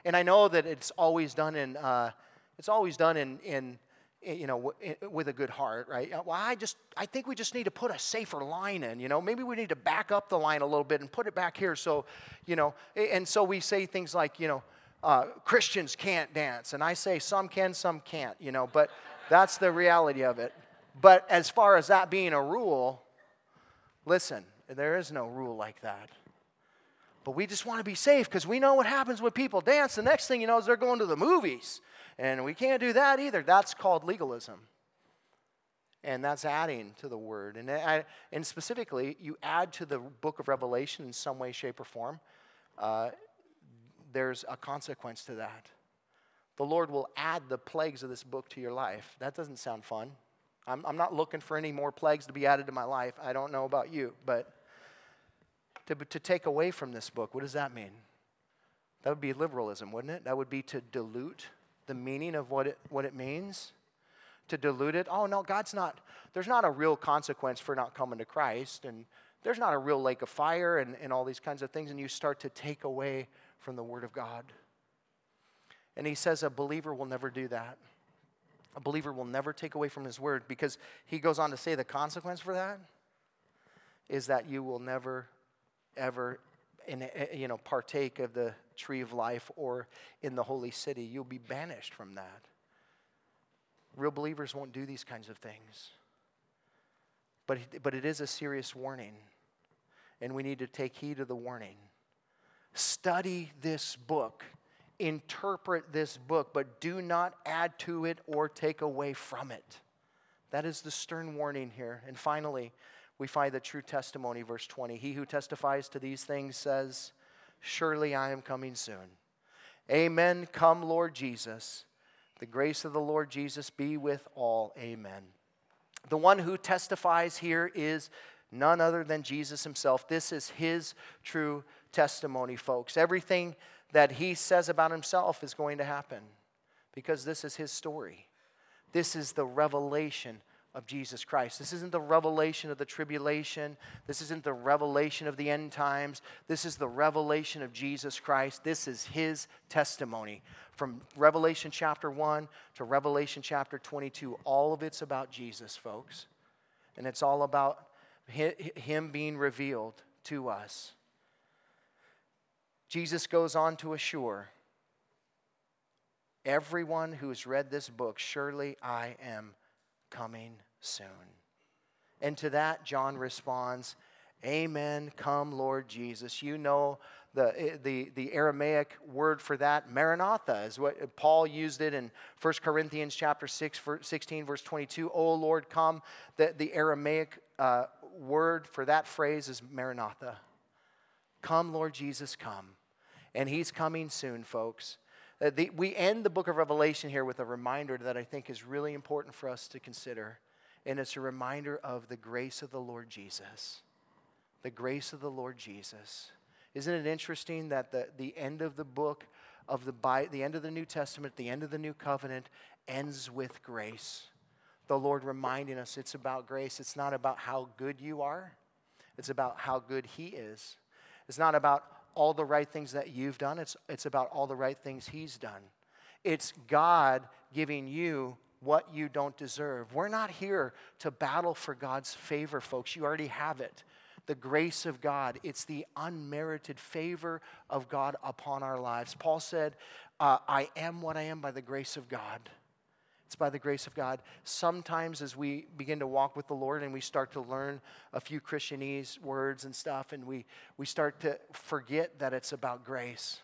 And I know that it's always done in, uh, it's always done in, in, Eh, you know, eh, with a good heart, right? Uh, well, I just, I think we just need to put a safer line in, you know. Maybe we need to back up the line a little bit and put it back here, so, you know. And so we say things like, you know, uh, Christians can't dance, and I say some can, some can't, you know. But that's the reality of it. But as far as that being a rule, listen, there is no rule like that. But we just want to be safe because we know what happens when people dance. The next thing you know is they're going to the movies. And we can't do that either. That's called legalism. And that's adding to the word. And, I, and specifically, you add to the book of Revelation in some way, shape, or form. Uh, there's a consequence to that. The Lord will add the plagues of this book to your life. That doesn't sound fun. I'm, I'm not looking for any more plagues to be added to my life. I don't know about you, but to, to take away from this book, what does that mean? That would be liberalism, wouldn't it? That would be to dilute the meaning of what it, what it means. To dilute it. Oh, no, God's not, there's not a real consequence for not coming to Christ, and there's not a real lake of fire and, and all these kinds of things, and you start to take away from the Word of God. And he says a believer will never do that. A believer will never take away from his word because he goes on to say the consequence for that is that you will never ever in, eh, eh, you know, partake of the tree of life or in the holy city. You'll be banished from that. Real believers won't do these kinds of things. But, but it is a serious warning, and we need to take heed of the warning. Study this book, interpret this book, but do not add to it or take away from it. That is the stern warning here. And finally, we find the true testimony, verse 20. He who testifies to these things says, Surely I am coming soon. Amen. Come, Lord Jesus. The grace of the Lord Jesus be with all. Amen. The one who testifies here is none other than Jesus himself. This is his true testimony, folks. Everything that he says about himself is going to happen because this is his story. This is the revelation of Jesus Christ. This isn't the revelation of the tribulation. This isn't the revelation of the end times. This is the revelation of Jesus Christ. This is his testimony. From Revelation chapter 1 to Revelation chapter 22, all of it's about Jesus, folks. And it's all about him being revealed to us. Jesus goes on to assure everyone who has read this book, surely I am coming soon. And to that, John responds, Amen. Come, Lord Jesus. You know the, the, the Aramaic word for that, Maranatha, is what Paul used it in 1 Corinthians chapter 6, 16, verse 22. Oh, Lord, come. The, the Aramaic uh, word for that phrase is Maranatha. Come, Lord Jesus, come. And he's coming soon, folks. Uh, the, we end the book of Revelation here with a reminder that I think is really important for us to consider and it's a reminder of the grace of the Lord Jesus. The grace of the Lord Jesus. Isn't it interesting that the, the end of the book of the, Bible, the end of the New Testament, the end of the New Covenant ends with grace? The Lord reminding us it's about grace. It's not about how good you are, it's about how good He is. It's not about all the right things that you've done, it's, it's about all the right things He's done. It's God giving you what you don't deserve. We're not here to battle for God's favor, folks. You already have it. The grace of God, it's the unmerited favor of God upon our lives. Paul said, uh, I am what I am by the grace of God. It's by the grace of God. Sometimes, as we begin to walk with the Lord and we start to learn a few Christianese words and stuff, and we, we start to forget that it's about grace.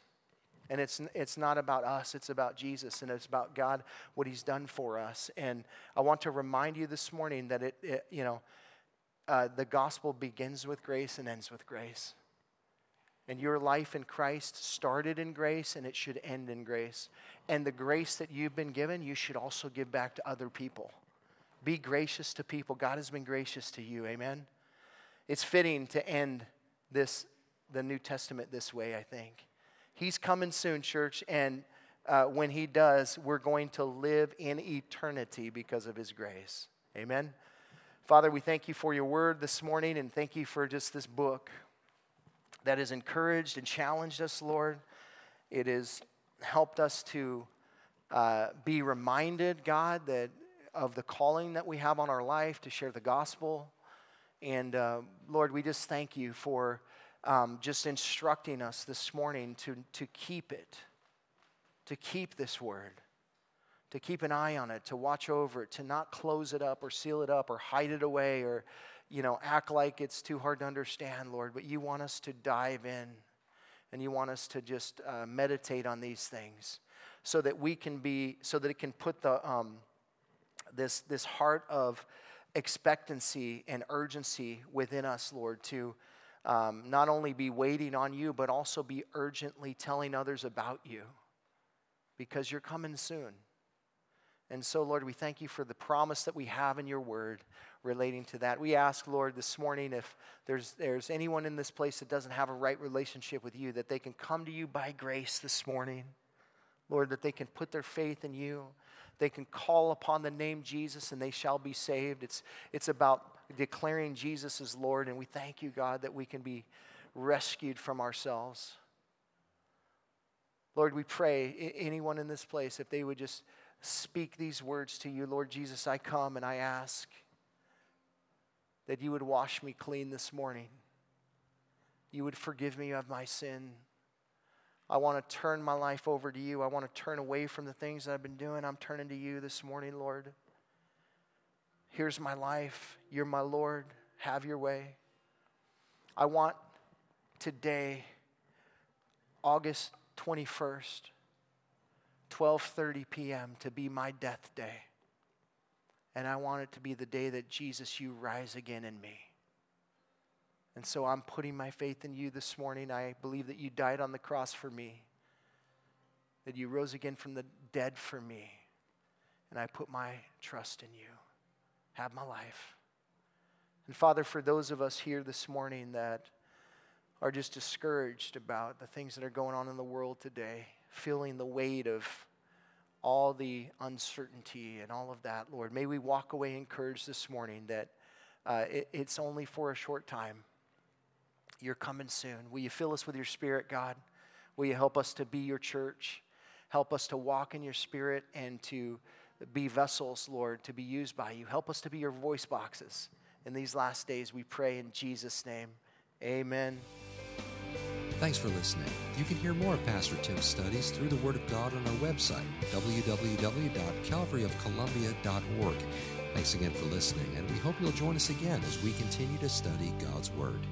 And it's, it's not about us, it's about Jesus, and it's about God, what He's done for us. And I want to remind you this morning that it, it you know, uh, the gospel begins with grace and ends with grace. And your life in Christ started in grace and it should end in grace. And the grace that you've been given, you should also give back to other people. Be gracious to people. God has been gracious to you. Amen. It's fitting to end this the New Testament this way, I think. He's coming soon, church, and uh, when he does, we're going to live in eternity because of his grace. Amen. Father, we thank you for your word this morning and thank you for just this book that has encouraged and challenged us, Lord. It has helped us to uh, be reminded, God, that of the calling that we have on our life to share the gospel. And uh, Lord, we just thank you for um, just instructing us this morning to, to keep it, to keep this word, to keep an eye on it, to watch over it, to not close it up or seal it up or hide it away or, you know, act like it's too hard to understand, Lord. But you want us to dive in and you want us to just uh, meditate on these things so that we can be, so that it can put the, um, this, this heart of expectancy and urgency within us, Lord, to um, not only be waiting on you, but also be urgently telling others about you because you're coming soon. And so, Lord, we thank you for the promise that we have in your word relating to that. We ask, Lord, this morning if there's, there's anyone in this place that doesn't have a right relationship with you, that they can come to you by grace this morning. Lord, that they can put their faith in you. They can call upon the name Jesus and they shall be saved. It's, it's about declaring Jesus as Lord, and we thank you, God, that we can be rescued from ourselves. Lord, we pray anyone in this place, if they would just speak these words to you, Lord Jesus, I come and I ask that you would wash me clean this morning. You would forgive me of my sin. I want to turn my life over to you. I want to turn away from the things that I've been doing. I'm turning to you this morning, Lord. Here's my life. You're my Lord. Have your way. I want today, August 21st, 12:30 p.m. to be my death day. And I want it to be the day that Jesus you rise again in me. And so I'm putting my faith in you this morning. I believe that you died on the cross for me. That you rose again from the dead for me. And I put my trust in you have my life. And Father, for those of us here this morning that are just discouraged about the things that are going on in the world today, feeling the weight of all the uncertainty and all of that, Lord, may we walk away encouraged this morning that uh, it, it's only for a short time. You're coming soon. Will you fill us with your spirit, God? Will you help us to be your church? Help us to walk in your spirit and to be vessels, Lord, to be used by you. Help us to be your voice boxes in these last days. We pray in Jesus' name. Amen. Thanks for listening. You can hear more of Pastor Tim's studies through the Word of God on our website, www.calvaryofcolumbia.org. Thanks again for listening, and we hope you'll join us again as we continue to study God's Word.